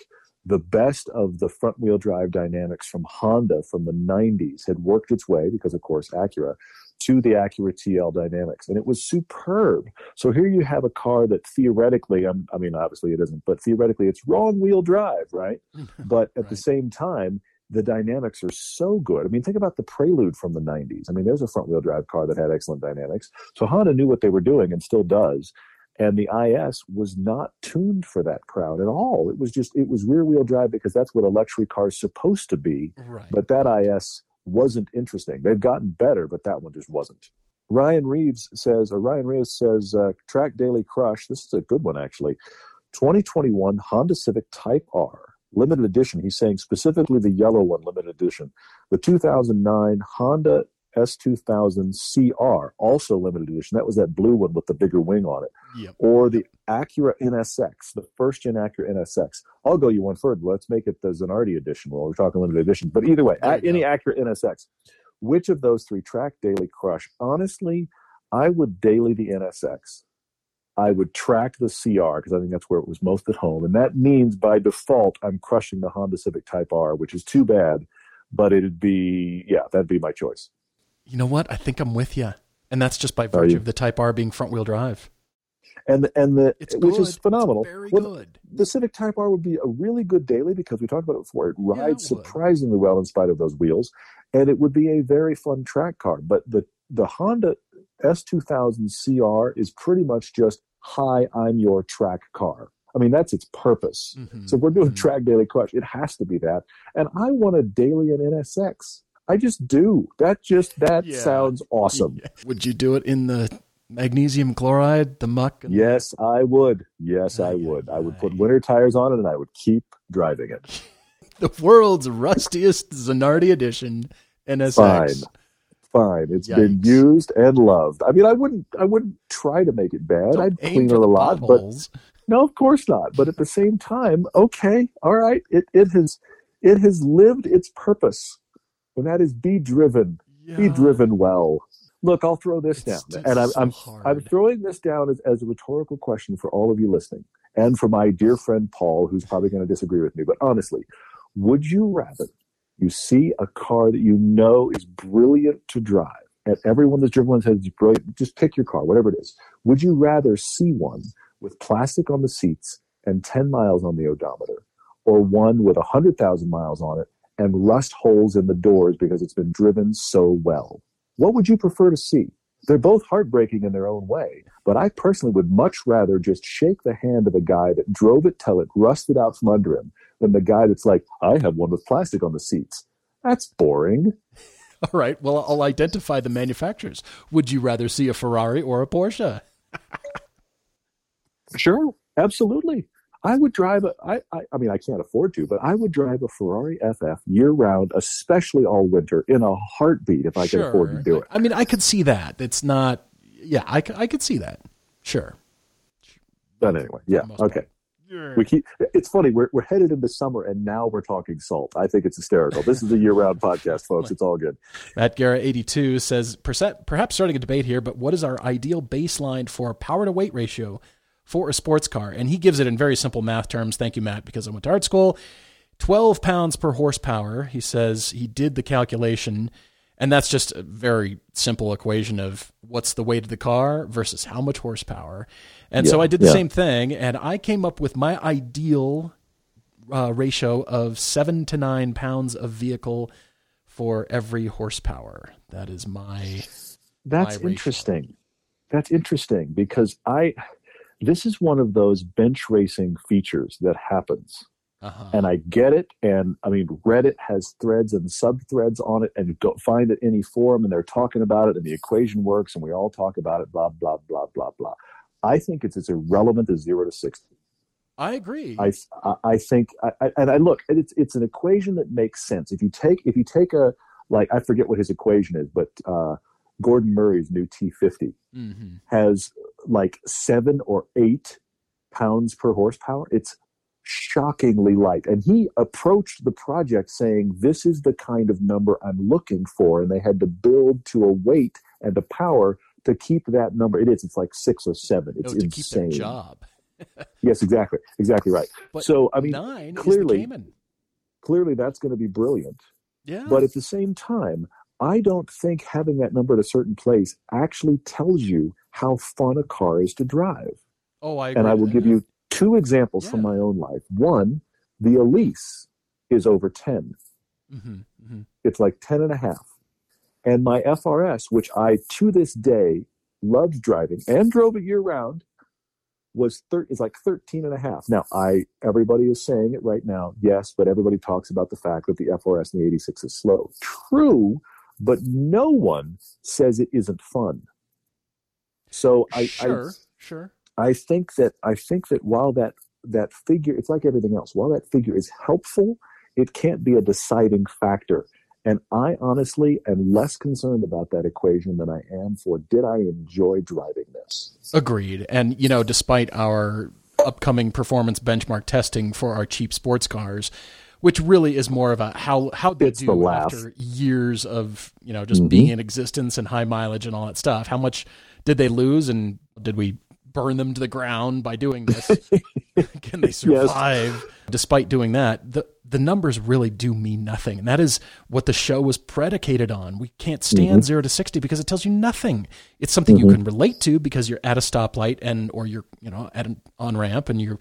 Speaker 1: the best of the front wheel drive dynamics from Honda from the 90s had worked its way, because of course Acura, to the Acura TL dynamics. And it was superb. So here you have a car that theoretically, um, I mean, obviously it isn't, but theoretically it's wrong wheel drive, right? but at right. the same time, the dynamics are so good. I mean, think about the Prelude from the 90s. I mean, there's a front wheel drive car that had excellent dynamics. So Honda knew what they were doing and still does. And the IS was not tuned for that crowd at all. It was just, it was rear wheel drive because that's what a luxury car is supposed to be. Right. But that IS wasn't interesting. They've gotten better, but that one just wasn't. Ryan Reeves says, or Ryan Reeves says, uh, Track Daily Crush. This is a good one, actually. 2021 Honda Civic Type R limited edition. He's saying specifically the yellow one, limited edition. The 2009 Honda S2000 CR, also limited edition. That was that blue one with the bigger wing on it. Yep. Or the Acura NSX, the first gen Acura NSX. I'll go you one further. Let's make it the Zanardi edition. Well, we're talking limited edition. But either way, any go. Acura NSX. Which of those three track daily crush? Honestly, I would daily the NSX. I would track the CR because I think that's where it was most at home. And that means by default, I'm crushing the Honda Civic Type R, which is too bad, but it'd be, yeah, that'd be my choice.
Speaker 2: You know what? I think I'm with you, and that's just by virtue of the Type R being front wheel drive.
Speaker 1: And and the
Speaker 2: it's
Speaker 1: which
Speaker 2: good.
Speaker 1: is phenomenal.
Speaker 2: It's very well, good.
Speaker 1: The Civic Type R would be a really good daily because we talked about it before. It rides yeah, it surprisingly well in spite of those wheels, and it would be a very fun track car. But the the Honda S2000 CR is pretty much just hi, I'm your track car. I mean, that's its purpose. Mm-hmm. So if we're doing mm-hmm. track daily crush, it has to be that. And I want a daily in NSX. I just do. That just that yeah. sounds awesome.
Speaker 2: Would you do it in the magnesium chloride, the muck?
Speaker 1: yes, I would. Yes, I would. I would put winter tires on it and I would keep driving it.
Speaker 2: the world's rustiest Zanardi edition NSX.
Speaker 1: Fine. Fine. It's Yikes. been used and loved. I mean, I wouldn't I wouldn't try to make it bad. Don't I'd clean it a lot, but no, of course not. But at the same time, okay, all right. It it has it has lived its purpose and that is be driven, yeah. be driven well. Look, I'll throw this it's, down, and I'm so I'm, I'm, throwing this down as, as a rhetorical question for all of you listening, and for my dear friend Paul, who's probably going to disagree with me. But honestly, would you rather you see a car that you know is brilliant to drive, and everyone that's driven one says it's brilliant? Just pick your car, whatever it is. Would you rather see one with plastic on the seats and 10 miles on the odometer, or one with 100,000 miles on it and rust holes in the doors because it's been driven so well. What would you prefer to see? They're both heartbreaking in their own way, but I personally would much rather just shake the hand of a guy that drove it till it rusted out from under him than the guy that's like, I have one with plastic on the seats. That's boring.
Speaker 2: All right. Well, I'll identify the manufacturers. Would you rather see a Ferrari or a Porsche?
Speaker 1: sure, absolutely. I would drive a, I, I, I mean, I can't afford to, but I would drive a Ferrari FF year round, especially all winter, in a heartbeat if I sure. could afford to do it.
Speaker 2: I mean, I could see that. It's not, yeah, I, I could see that. Sure.
Speaker 1: But anyway, yeah, okay. We keep. It's funny. We're we're headed into summer, and now we're talking salt. I think it's hysterical. This is a year-round podcast, folks. It's all good.
Speaker 2: Matt Guerra, eighty-two, says perhaps starting a debate here, but what is our ideal baseline for power to weight ratio for a sports car? And he gives it in very simple math terms. Thank you, Matt, because I went to art school. Twelve pounds per horsepower. He says he did the calculation and that's just a very simple equation of what's the weight of the car versus how much horsepower. And yeah, so I did the yeah. same thing, and I came up with my ideal uh, ratio of seven to nine pounds of vehicle for every horsepower. That is my.
Speaker 1: That's
Speaker 2: my
Speaker 1: interesting. That's interesting because I. This is one of those bench racing features that happens uh-huh. And I get it. And I mean, Reddit has threads and sub threads on it, and go find it any forum, and they're talking about it, and the equation works, and we all talk about it, blah, blah, blah, blah, blah. I think it's as irrelevant as zero to 60.
Speaker 2: I agree.
Speaker 1: I, I think, I, and I look, it's, it's an equation that makes sense. If you take, if you take a, like, I forget what his equation is, but, uh, Gordon Murray's new T50 mm-hmm. has like seven or eight pounds per horsepower. It's shockingly light. And he approached the project saying, This is the kind of number I'm looking for. And they had to build to a weight and a power to keep that number. It is, it's like six or seven. It's no, to insane.
Speaker 2: Job.
Speaker 1: yes, exactly. Exactly right.
Speaker 2: But
Speaker 1: so, I mean,
Speaker 2: nine
Speaker 1: clearly, clearly that's going to be brilliant.
Speaker 2: Yeah.
Speaker 1: But at the same time, I don't think having that number at a certain place actually tells you how fun a car is to drive.
Speaker 2: Oh, I
Speaker 1: and I will give you two examples yeah. from my own life. One, the Elise is over 10. Mm-hmm, mm-hmm. It's like 10 and a half. And my FRS, which I to this day loved driving and drove it year round, was thir- is like 13 and a half. Now, I everybody is saying it right now, yes, but everybody talks about the fact that the FRS in the 86 is slow. True, but no one says it isn't fun. So I,
Speaker 2: sure, I, sure.
Speaker 1: I think that I think that while that that figure, it's like everything else. While that figure is helpful, it can't be a deciding factor. And I honestly am less concerned about that equation than I am for did I enjoy driving this.
Speaker 2: Agreed. And you know, despite our upcoming performance benchmark testing for our cheap sports cars, which really is more of a how how they it's do after years of you know just mm-hmm. being in existence and high mileage and all that stuff. How much did they lose, and did we burn them to the ground by doing this. Can they survive yes. despite doing that? The the numbers really do mean nothing. And that is what the show was predicated on. We can't stand mm-hmm. 0 to 60 because it tells you nothing. It's something mm-hmm. you can relate to because you're at a stoplight and or you're, you know, at an on ramp and you're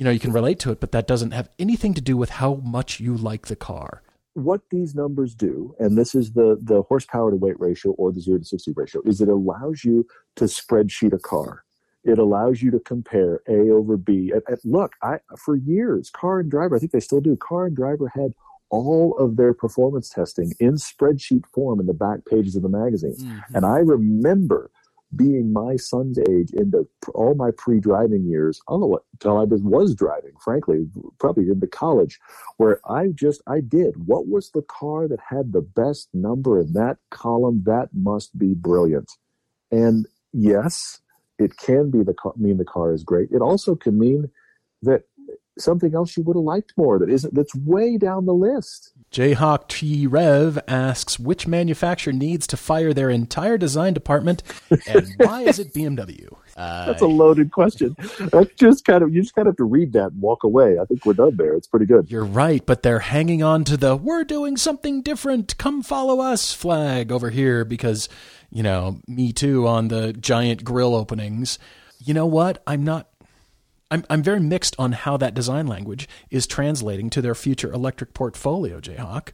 Speaker 2: you know, you can relate to it, but that doesn't have anything to do with how much you like the car
Speaker 1: what these numbers do, and this is the the horsepower to weight ratio or the zero to sixty ratio, is it allows you to spreadsheet a car. It allows you to compare A over B. And, and look, I for years, Car and Driver, I think they still do. Car and Driver had all of their performance testing in spreadsheet form in the back pages of the magazine. Mm-hmm. And I remember being my son's age into all my pre-driving years, I don't know what until I was, driving, frankly, probably into college, where I just I did what was the car that had the best number in that column? That must be brilliant. And yes, it can be the car, mean the car is great. It also can mean that something else you would have liked more that isn't that's way down the list.
Speaker 2: Jayhawk T Rev asks which manufacturer needs to fire their entire design department and why is it BMW?
Speaker 1: Uh, That's a loaded question. That's just kind of you just kind of have to read that and walk away. I think we're done there. It's pretty good.
Speaker 2: You're right, but they're hanging on to the "we're doing something different, come follow us" flag over here because you know, me too on the giant grill openings. You know what? I'm not I'm I'm very mixed on how that design language is translating to their future electric portfolio, Jayhawk.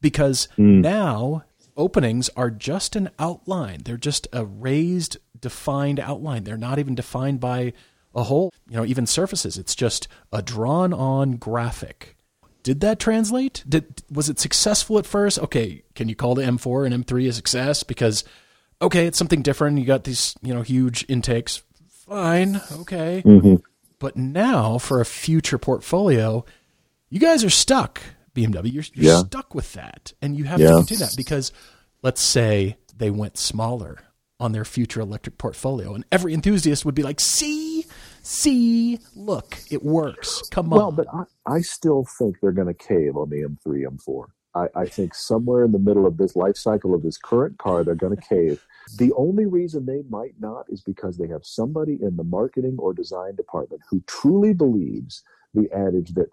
Speaker 2: Because mm. now openings are just an outline. They're just a raised, defined outline. They're not even defined by a whole, you know, even surfaces. It's just a drawn on graphic. Did that translate? Did was it successful at first? Okay, can you call the M4 and M3 a success because okay, it's something different. You got these, you know, huge intakes. Fine, okay. Mm-hmm. But now for a future portfolio, you guys are stuck. BMW, you're, you're yeah. stuck with that, and you have yeah. to continue that because let's say they went smaller on their future electric portfolio, and every enthusiast would be like, "See, see, look, it works. Come
Speaker 1: on." Well, but I, I still think they're going to cave on the M3, M4. I, I think somewhere in the middle of this life cycle of this current car, they're going to cave. The only reason they might not is because they have somebody in the marketing or design department who truly believes the adage that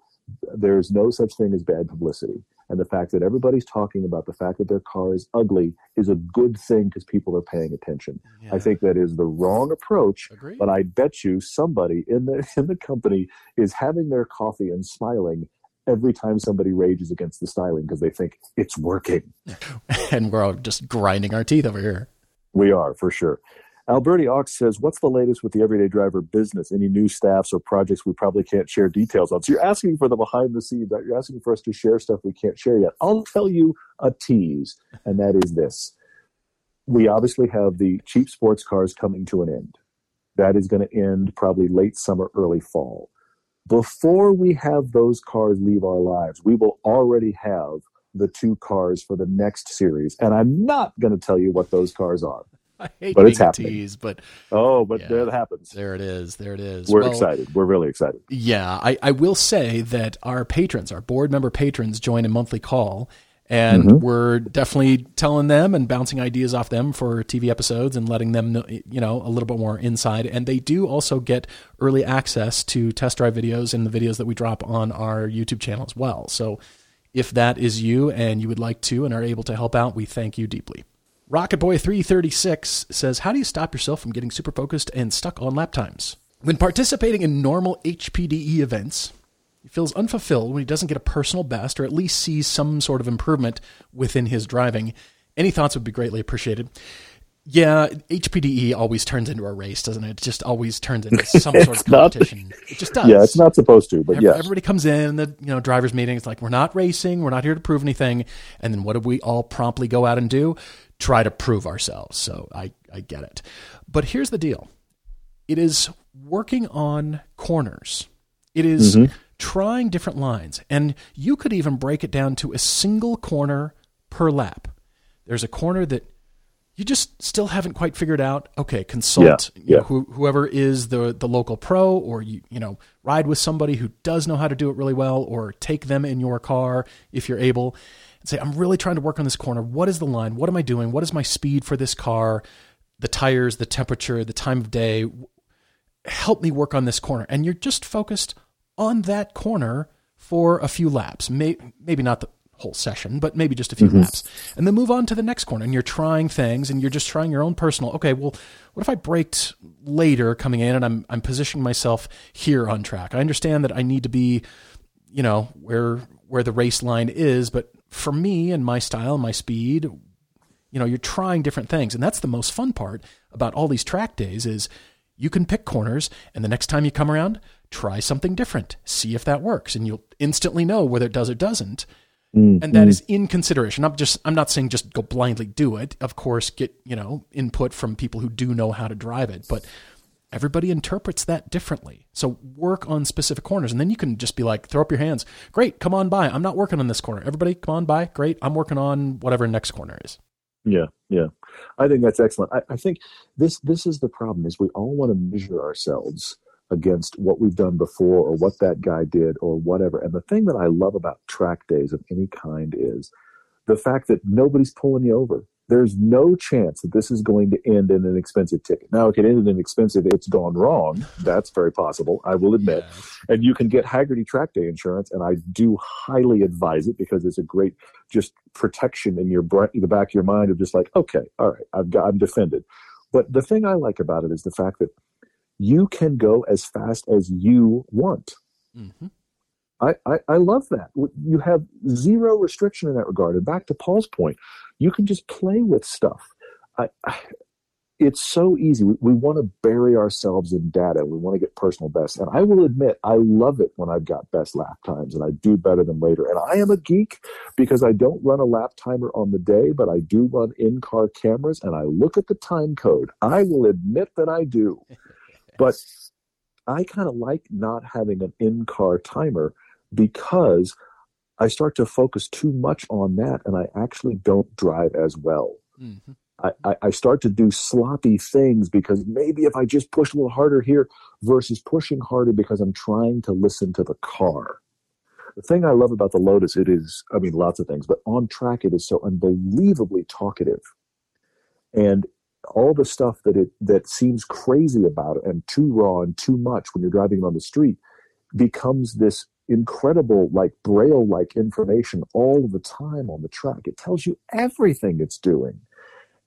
Speaker 1: there's no such thing as bad publicity. And the fact that everybody's talking about the fact that their car is ugly is a good thing because people are paying attention. Yeah. I think that is the wrong approach. Agreed. But I bet you somebody in the in the company is having their coffee and smiling every time somebody rages against the styling because they think it's working.
Speaker 2: and we're all just grinding our teeth over here.
Speaker 1: We are, for sure. Alberti Ox says, What's the latest with the everyday driver business? Any new staffs or projects we probably can't share details on? So you're asking for the behind the scenes, you're asking for us to share stuff we can't share yet. I'll tell you a tease, and that is this. We obviously have the cheap sports cars coming to an end. That is going to end probably late summer, early fall before we have those cars leave our lives, we will already have the two cars for the next series. And I'm not going to tell you what those cars are.
Speaker 2: I hate but it's happening. Tease, but
Speaker 1: oh, but yeah, there it happens.
Speaker 2: There it is. There it is.
Speaker 1: We're well, excited. We're really excited.
Speaker 2: Yeah, I, I will say that our patrons, our board member patrons, join a monthly call and mm-hmm. we're definitely telling them and bouncing ideas off them for TV episodes and letting them know, you know, a little bit more inside. And they do also get early access to test drive videos and the videos that we drop on our YouTube channel as well. So if that is you and you would like to and are able to help out, we thank you deeply. Rocket Boy 336 says, How do you stop yourself from getting super focused and stuck on lap times? When participating in normal HPDE events, he feels unfulfilled when he doesn't get a personal best or at least sees some sort of improvement within his driving. Any thoughts would be greatly appreciated. Yeah, HPDE always turns into a race, doesn't it? It just always turns into some sort of competition. Not, it just does.
Speaker 1: Yeah, it's not supposed to, but yeah.
Speaker 2: Everybody comes in the you know drivers meeting. It's like we're not racing. We're not here to prove anything. And then what do we all promptly go out and do? Try to prove ourselves. So I I get it. But here's the deal. It is working on corners. It is mm-hmm trying different lines. And you could even break it down to a single corner per lap. There's a corner that you just still haven't quite figured out. Okay, consult yeah, yeah. Know, whoever is the the local pro, or you you know ride with somebody who does know how to do it really well, or take them in your car if you're able, and say, I'm really trying to work on this corner. What is the line? What am I doing? What is my speed for this car? The tires, the temperature, the time of day. Help me work on this corner, and you're just focused on that corner for a few laps. May, maybe not the whole session, but maybe just a few mm-hmm. laps. And then move on to the next corner. And you're trying things and you're just trying your own personal. Okay, well, what if I braked later coming in and I'm I'm positioning myself here on track? I understand that I need to be, you know, where where the race line is, but for me and my style and my speed, you know, you're trying different things. And that's the most fun part about all these track days is you can pick corners and the next time you come around, try something different, see if that works, and you'll instantly know whether it does or doesn't. Mm-hmm. And that is in consideration. I'm just I'm not saying just go blindly do it. Of course, get, you know, input from people who do know how to drive it, but everybody interprets that differently. So work on specific corners and then you can just be like throw up your hands. Great, come on by. I'm not working on this corner. Everybody come on by. Great. I'm working on whatever next corner is.
Speaker 1: Yeah, yeah. I think that's excellent. I, I think this this is the problem is we all want to measure ourselves against what we've done before or what that guy did or whatever. And the thing that I love about track days of any kind is the fact that nobody's pulling you over. There's no chance that this is going to end in an expensive ticket. Now, it can end in an expensive, it's gone wrong. That's very possible, I will admit. Yeah. And you can get Hagerty track day insurance, and I do highly advise it because it's a great just protection in your brain, the back of your mind of just like, okay, all right, I've got, I'm defended. But the thing I like about it is the fact that you can go as fast as you want. Mm-hmm. I, I, I, love that. You have zero restriction in that regard. And back to Paul's point, you can just play with stuff. I, I, it's so easy. We, we want to bury ourselves in data. We want to get personal best. And I will admit, I love it when I've got best lap times and I do better than later. And I am a geek because I don't run a lap timer on the day, but I do run in car cameras and I look at the time code. I will admit that I do. But I kind of like not having an in car timer because I start to focus too much on that and I actually don't drive as well. Mm-hmm. I, I start to do sloppy things because maybe if I just push a little harder here versus pushing harder because I'm trying to listen to the car. The thing I love about the Lotus, it is, I mean, lots of things, but on track, it is so unbelievably talkative. And all the stuff that it that seems crazy about it and too raw and too much when you're driving on the street becomes this incredible like braille like information all the time on the track it tells you everything it's doing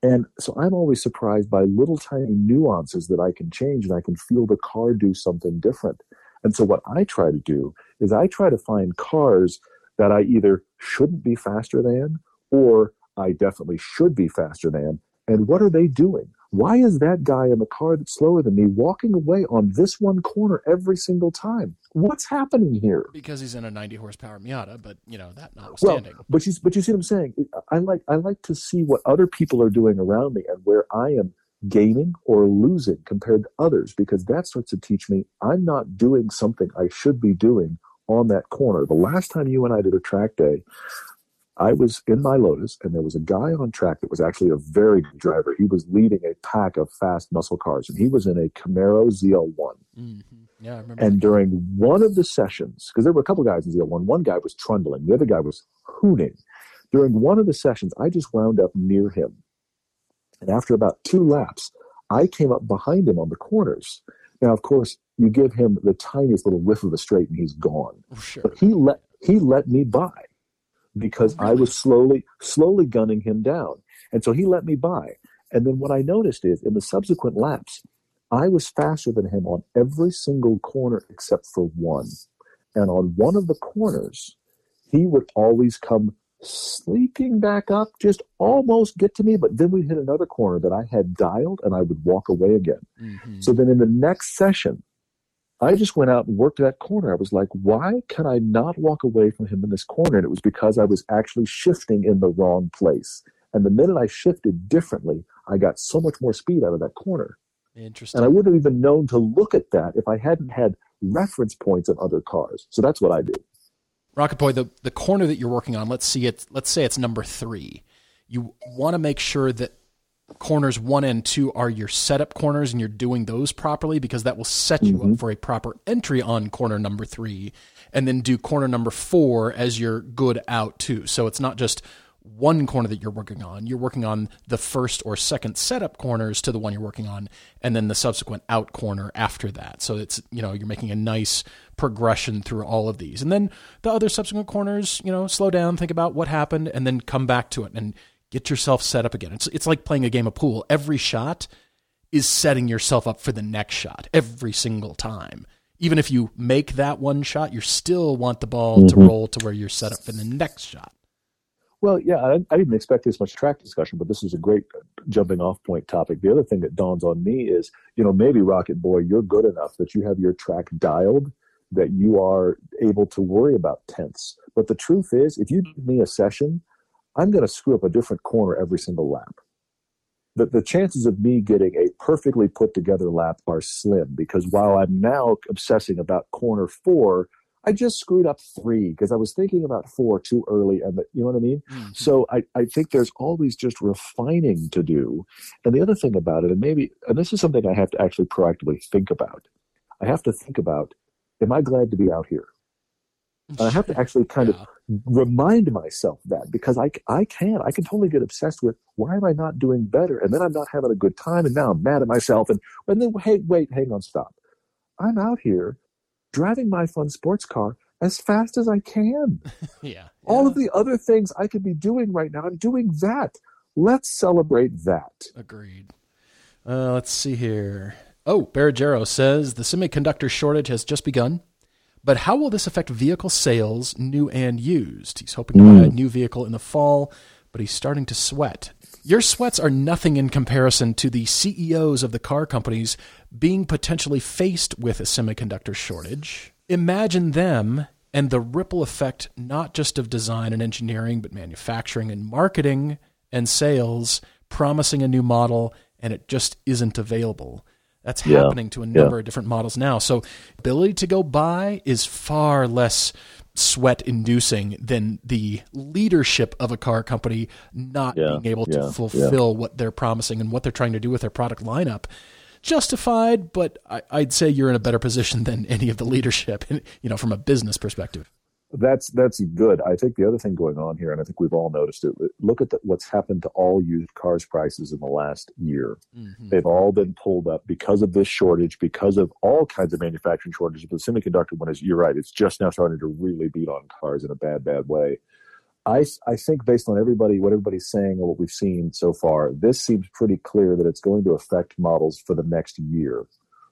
Speaker 1: and so I'm always surprised by little tiny nuances that I can change and I can feel the car do something different. And so what I try to do is I try to find cars that I either shouldn't be faster than or I definitely should be faster than. And what are they doing? Why is that guy in the car that's slower than me walking away on this one corner every single time? What's happening here?
Speaker 2: Because he's in a 90 horsepower Miata, but you know that notwithstanding.
Speaker 1: Well, but you but you see what I'm saying? I like I like to see what other people are doing around me and where I am gaining or losing compared to others because that starts to teach me I'm not doing something I should be doing on that corner. The last time you and I did a track day, I was in my Lotus, and there was a guy on track that was actually a very good driver. He was leading a pack of fast muscle cars, and he was in a Camaro ZL1.
Speaker 2: Mm-hmm. Yeah, I remember.
Speaker 1: And during one of the sessions, because there were a couple guys in ZL1, one guy was trundling, the other guy was hooning. During one of the sessions, I just wound up near him. And after about two laps, I came up behind him on the corners. Now, of course, you give him the tiniest little whiff of a straight and he's gone.
Speaker 2: Oh, sure.
Speaker 1: But he let he let me by because I was slowly, slowly gunning him down. And so he let me by. And then what I noticed is in the subsequent laps, I was faster than him on every single corner except for one. And on one of the corners, he would always come sleeping back up, just almost get to me. But then we'd hit another corner that I had dialed and I would walk away again. Mm-hmm. So then in the next session, I just went out and worked that corner. I was like, why can I not walk away from him in this corner? And it was because I was actually shifting in the wrong place. And the minute I shifted differently, I got so much more speed out of that corner.
Speaker 2: Interesting.
Speaker 1: And I wouldn't have even known to look at that if I hadn't had reference points of other cars. So that's what I do.
Speaker 2: Rocket Boy, the, the corner that you're working on, let's see it let's say it's number three. You want to make sure that corners one and two are your setup corners and you're doing those properly because that will set you mm-hmm. up for a proper entry on corner number three and then do corner number four as your good out too. So it's not just one corner that you're working on. You're working on the first or second setup corners to the one you're working on and then the subsequent out corner after that. So it's you know you're making a nice progression through all of these. And then the other subsequent corners you know slow down think about what happened and then come back to it. And Get yourself set up again. It's it's like playing a game of pool. Every shot is setting yourself up for the next shot every single time. Even if you make that one shot, you still want the ball mm-hmm. to roll to where you're set up for the next shot.
Speaker 1: Well, yeah, I, I, didn't expect this much track discussion, but this is a great jumping off point topic. The other thing that dawns on me is, you know, maybe Rocket Boy, you're good enough that you have your track dialed that you are able to worry about tenths. But the truth is, if you give me a session I'm going to screw up a different corner every single lap. The, the chances of me getting a perfectly put together lap are slim because while I'm now obsessing about corner four, I just screwed up three because I was thinking about four too early. And the, you know what I mean? Mm-hmm. So I, I think there's always just refining to do. And the other thing about it, and maybe, and this is something I have to actually proactively think about. I have to think about, am I glad to be out here? And I have to actually kind yeah. of remind myself that because I, I can. I can totally get obsessed with why am I not doing better? And then I'm not having a good time and now I'm mad at myself. And, and then, hey, wait, hang on, stop. I'm out here driving my fun sports car as fast as I can.
Speaker 2: yeah, yeah.
Speaker 1: All of the other things I could be doing right now, I'm doing that. Let's celebrate that.
Speaker 2: Agreed. Uh, let's see here. Oh, Barragero says the semiconductor shortage has just begun. But how will this affect vehicle sales, new and used? He's hoping to buy a hmm. new vehicle in the fall, but he's starting to sweat. Your sweats are nothing in comparison to the CEOs of the car companies being potentially faced with a semiconductor shortage. Imagine them and the ripple effect, not just of design and engineering, but manufacturing and marketing and sales, promising a new model, and it just isn't available. That's yeah. happening to a number yeah. of different models now. So, ability to go buy is far less sweat inducing than the leadership of a car company not yeah. being able to fulfill what they're promising and what they're trying to do with their product lineup. Justified, but I, would say you're in a better position than any of the leadership, you know, from a business perspective
Speaker 1: that's that's good. I think the other thing going on here, and I think we've all noticed it. Look at the, what's happened to all used cars prices in the last year. Mm-hmm. They've all been pulled up because of this shortage, because of all kinds of manufacturing shortages. But the semiconductor one is, you're right, it's just now starting to really beat on cars in a bad, bad way. I, I think based on everybody, what everybody's saying and what we've seen so far, this seems pretty clear that it's going to affect models for the next year.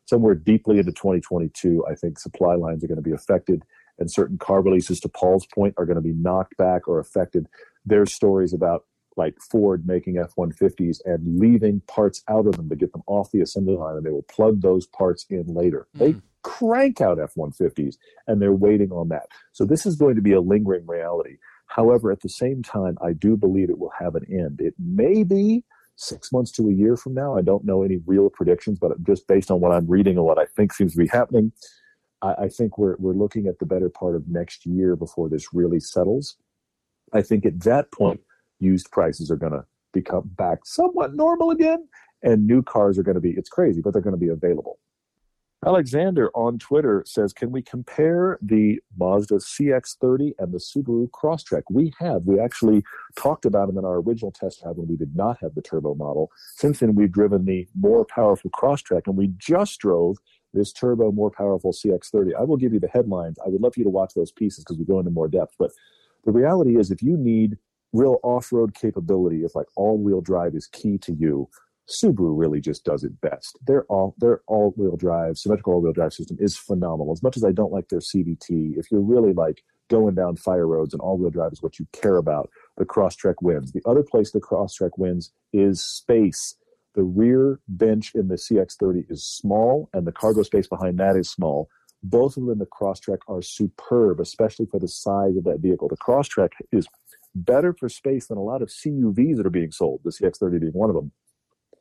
Speaker 1: Somewhere deeply into 2022, I think supply lines are going to be affected and certain car releases, to Paul's point, are going to be knocked back or affected. There's stories about like Ford making F 150s and leaving parts out of them to get them off the assembly line, and they will plug those parts in later. Mm-hmm. They crank out F 150s and they're waiting on that. So this is going to be a lingering reality. However, at the same time, I do believe it will have an end. It may be six months to a year from now. I don't know any real predictions, but just based on what I'm reading and what I think seems to be happening, I, I think we're we're looking at the better part of next year before this really settles. I think at that point, used prices are going to become back somewhat normal again, and new cars are going to be, it's crazy, but they're going to be available. Alexander on Twitter says, Can we compare the Mazda CX30 and the Subaru Crosstrek? We have. We actually talked about them in our original test drive when we did not have the turbo model. Since then, we've driven the more powerful Crosstrek, and we just drove this turbo, more powerful CX30. I will give you the headlines. I would love for you to watch those pieces because we go into more depth. But the reality is, if you need real off road capability, if like all wheel drive is key to you, Subaru really just does it best. Their all their all wheel drive, symmetrical all wheel drive system is phenomenal. As much as I don't like their CVT, if you're really like going down fire roads and all wheel drive is what you care about, the Crosstrek wins. The other place the Crosstrek wins is space the rear bench in the CX30 is small, and the cargo space behind that is small. Both of them, the Crosstrek, are superb, especially for the size of that vehicle. The Crosstrek is better for space than a lot of CUVs that are being sold, the CX30 being one of them.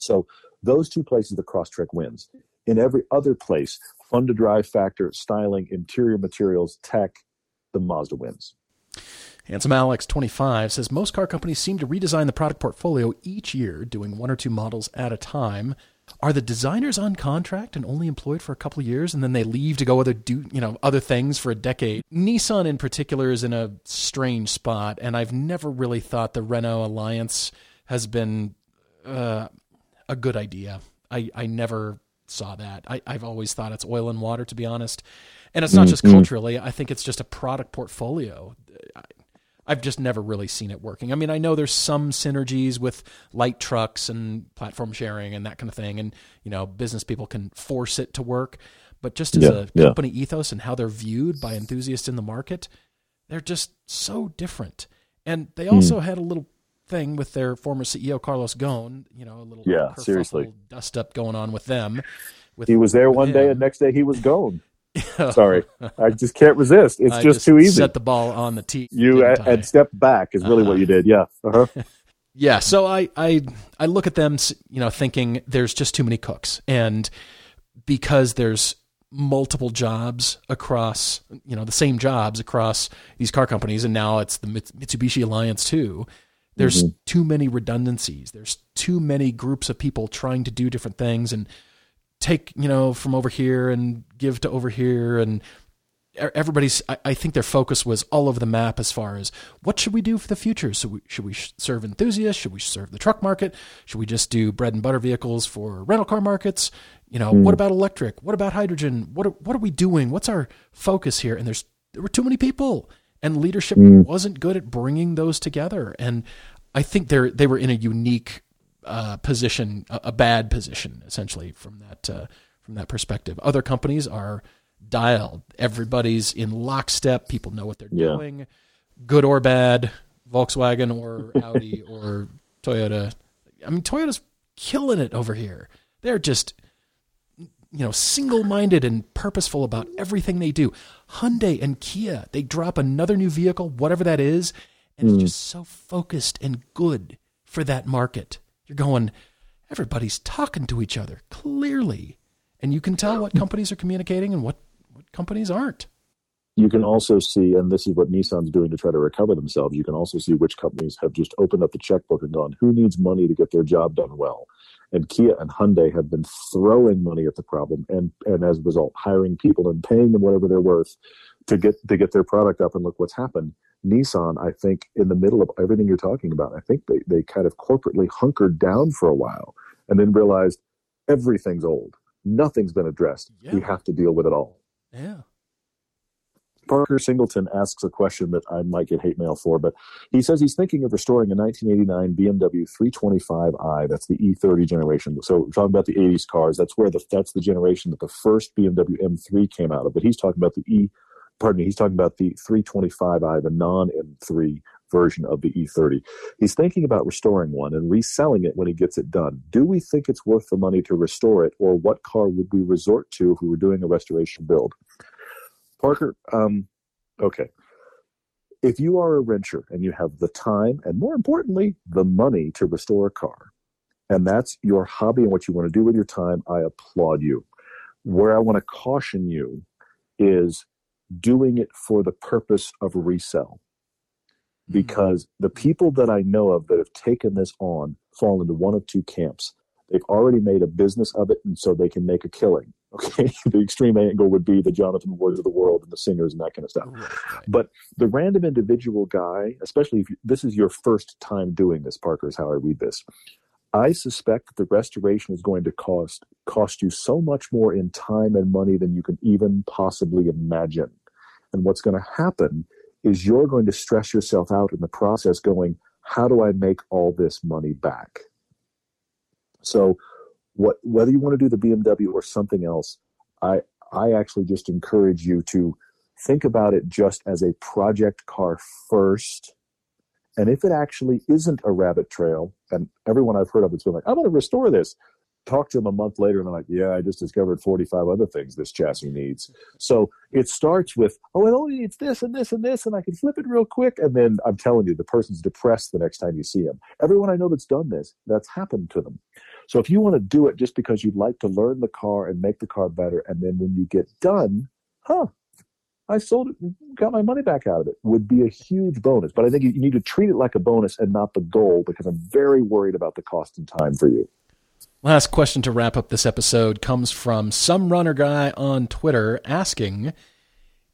Speaker 1: So those two places, the Crosstrek wins. In every other place, fun to drive factor, styling, interior materials, tech, the Mazda wins.
Speaker 2: Handsome Alex 25 says most car companies seem to redesign the product portfolio each year, doing one or two models at a time. Are the designers on contract and only employed for a couple of years, and then they leave to go other do you know other things for a decade? Nissan in particular is in a strange spot, and I've never really thought the Renault alliance has been uh, a good idea. I I never saw that. I, I've always thought it's oil and water, to be honest. And it's not just mm-hmm. culturally. I think it's just a product portfolio. I've just never really seen it working. I mean, I know there's some synergies with light trucks and platform sharing and that kind of thing, and you know, business people can force it to work. But just as yeah, a company yeah. ethos and how they're viewed by enthusiasts in the market, they're just so different. And they hmm. also mm. had a little thing with their former CEO Carlos Ghosn, you know, a little
Speaker 1: yeah, seriously
Speaker 2: dust up going on with them.
Speaker 1: With, he was there one him. day, and next day he was gone. Sorry, I just can't resist. It's just, just, too easy.
Speaker 2: Set the ball on the tee.
Speaker 1: You and, and step back is really uh, what you did. Yeah. Uh-huh.
Speaker 2: yeah. So I, I I look at them, you know, thinking there's just too many cooks, and because there's multiple jobs across, you know, the same jobs across these car companies, and now it's the Mitsubishi Alliance too. There's mm-hmm. too many redundancies. There's too many groups of people trying to do different things, and take you know from over here and give to over here and everybody's I, think their focus was all over the map as far as what should we do for the future? So we, should we serve enthusiasts? Should we serve the truck market? Should we just do bread and butter vehicles for rental car markets? You know mm. what about electric? What about hydrogen? What are, what are we doing? What's our focus here? And there's there were too many people and leadership mm. wasn't good at bringing those together and i think they're they were in a unique uh, position, a, a, bad position, essentially from that uh, from that perspective. Other companies are dialed. Everybody's in lockstep. People know what they're yeah. doing, good or bad. Volkswagen or Audi or Toyota, I mean, Toyota's killing it over here. They're just you know, single-minded and purposeful about everything they do. Hyundai and Kia, they drop another new vehicle, whatever that is, and mm. it's just so focused and good for that market. You're going, everybody's talking to each other clearly, and you can tell what companies are communicating and what what companies aren't.
Speaker 1: You can also see, and this is what Nissan's doing to try to recover themselves. You can also see which companies have just opened up the checkbook and gone, "Who needs money to get their job done well?" And Kia and Hyundai have been throwing money at the problem and and as a result hiring people and paying them whatever they're worth to get to get their product up and look what's happened. Nissan, I think, in the middle of everything you're talking about, I think they, they kind of corporately hunkered down for a while and then realized everything's old. Nothing's been addressed. Yeah. We have to deal with it all.
Speaker 2: Yeah.
Speaker 1: Parker Singleton asks a question that I might get hate mail for, but he says he's thinking of restoring a 1989 BMW 325i. That's the E30 generation. So we're talking about the 80s cars. That's where the that's the generation that the first BMW M3 came out of. But he's talking about the E. Pardon me. He's talking about the 325i, the non M3 version of the E30. He's thinking about restoring one and reselling it when he gets it done. Do we think it's worth the money to restore it, or what car would we resort to if we were doing a restoration build? Parker, um, okay. If you are a renter and you have the time and more importantly, the money to restore a car, and that's your hobby and what you want to do with your time, I applaud you. Where I want to caution you is doing it for the purpose of resell. Hmm. Because the people that I know of that have taken this on fall into one of two camps. They've already made a business of it, and so they can make a killing. Okay, the extreme angle would be the Jonathan Wards of the world and the singers and that kind of stuff. Right. But the random individual guy, especially if you, this is your first time doing this, Parker, is how I read this. I suspect that the restoration is going to cost cost you so much more in time and money than you can even possibly imagine. And what's going to happen is you're going to stress yourself out in the process, going, "How do I make all this money back?" So what whether you want to do the BMW or something else, I I actually just encourage you to think about it just as a project car first. And if it actually isn't a rabbit trail, and everyone I've heard of it's been like, I want to restore this. Talk to them a month later, and they're like, Yeah, I just discovered 45 other things this chassis needs. So it starts with, Oh, it only needs this and this and this, and I can flip it real quick. And then I'm telling you, the person's depressed the next time you see them. Everyone I know that's done this, that's happened to them. So if you want to do it just because you'd like to learn the car and make the car better, and then when you get done, huh, I sold it, got my money back out of it, would be a huge bonus. But I think you need to treat it like a bonus and not the goal because I'm very worried about the cost and time for you.
Speaker 2: Last question to wrap up this episode comes from some runner guy on Twitter asking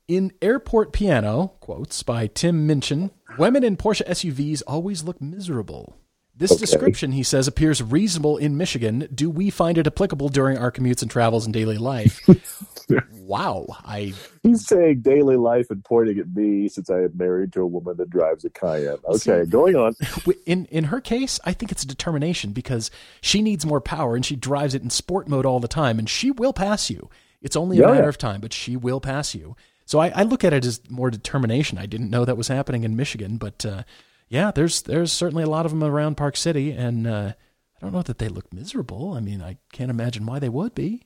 Speaker 2: In Airport Piano, quotes by Tim Minchin, women in Porsche SUVs always look miserable. This okay. description, he says, appears reasonable in Michigan. Do we find it applicable during our commutes and travels in daily life? wow, I.
Speaker 1: He's saying daily life and pointing at me since I am married to a woman that drives a Cayenne. Okay, See, going on.
Speaker 2: In in her case, I think it's a determination because she needs more power and she drives it in sport mode all the time, and she will pass you. It's only a yeah, matter of time, but she will pass you. So I, I, look at it as more determination. I didn't know that was happening in Michigan, but. Uh, yeah, there's there's certainly a lot of them around Park City, and uh, I don't know that they look miserable. I mean, I can't imagine why they would be.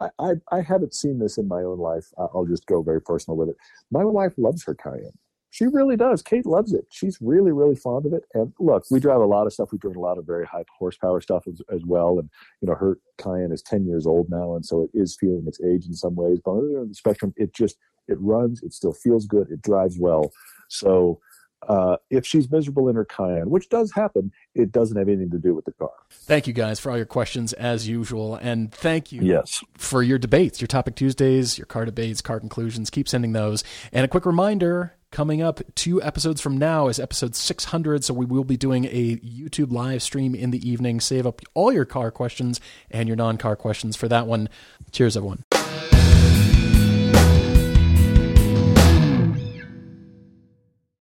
Speaker 1: I, I, I haven't seen this in my own life. I'll just go very personal with it. My wife loves her Cayenne. She really does. Kate loves it. She's really, really fond of it. And look, we drive a lot of stuff. We drive a lot of very high horsepower stuff as, as, well. And you know, her Cayenne is ten years old now, and so it is feeling its age in some ways. But on the, the spectrum, it just it runs. It still feels good. It drives well. So uh, if she's miserable in her Cayenne, which does happen, it doesn't have anything to do with the car.
Speaker 2: Thank you guys for all your questions as usual, and thank you
Speaker 1: yes.
Speaker 2: for your debates, your topic Tuesdays, your car debates, car conclusions. Keep sending those. And a quick reminder. Coming up two episodes from now is episode 600. So we will be doing a YouTube live stream in the evening. Save up all your car questions and your non car questions for that one. Cheers, everyone.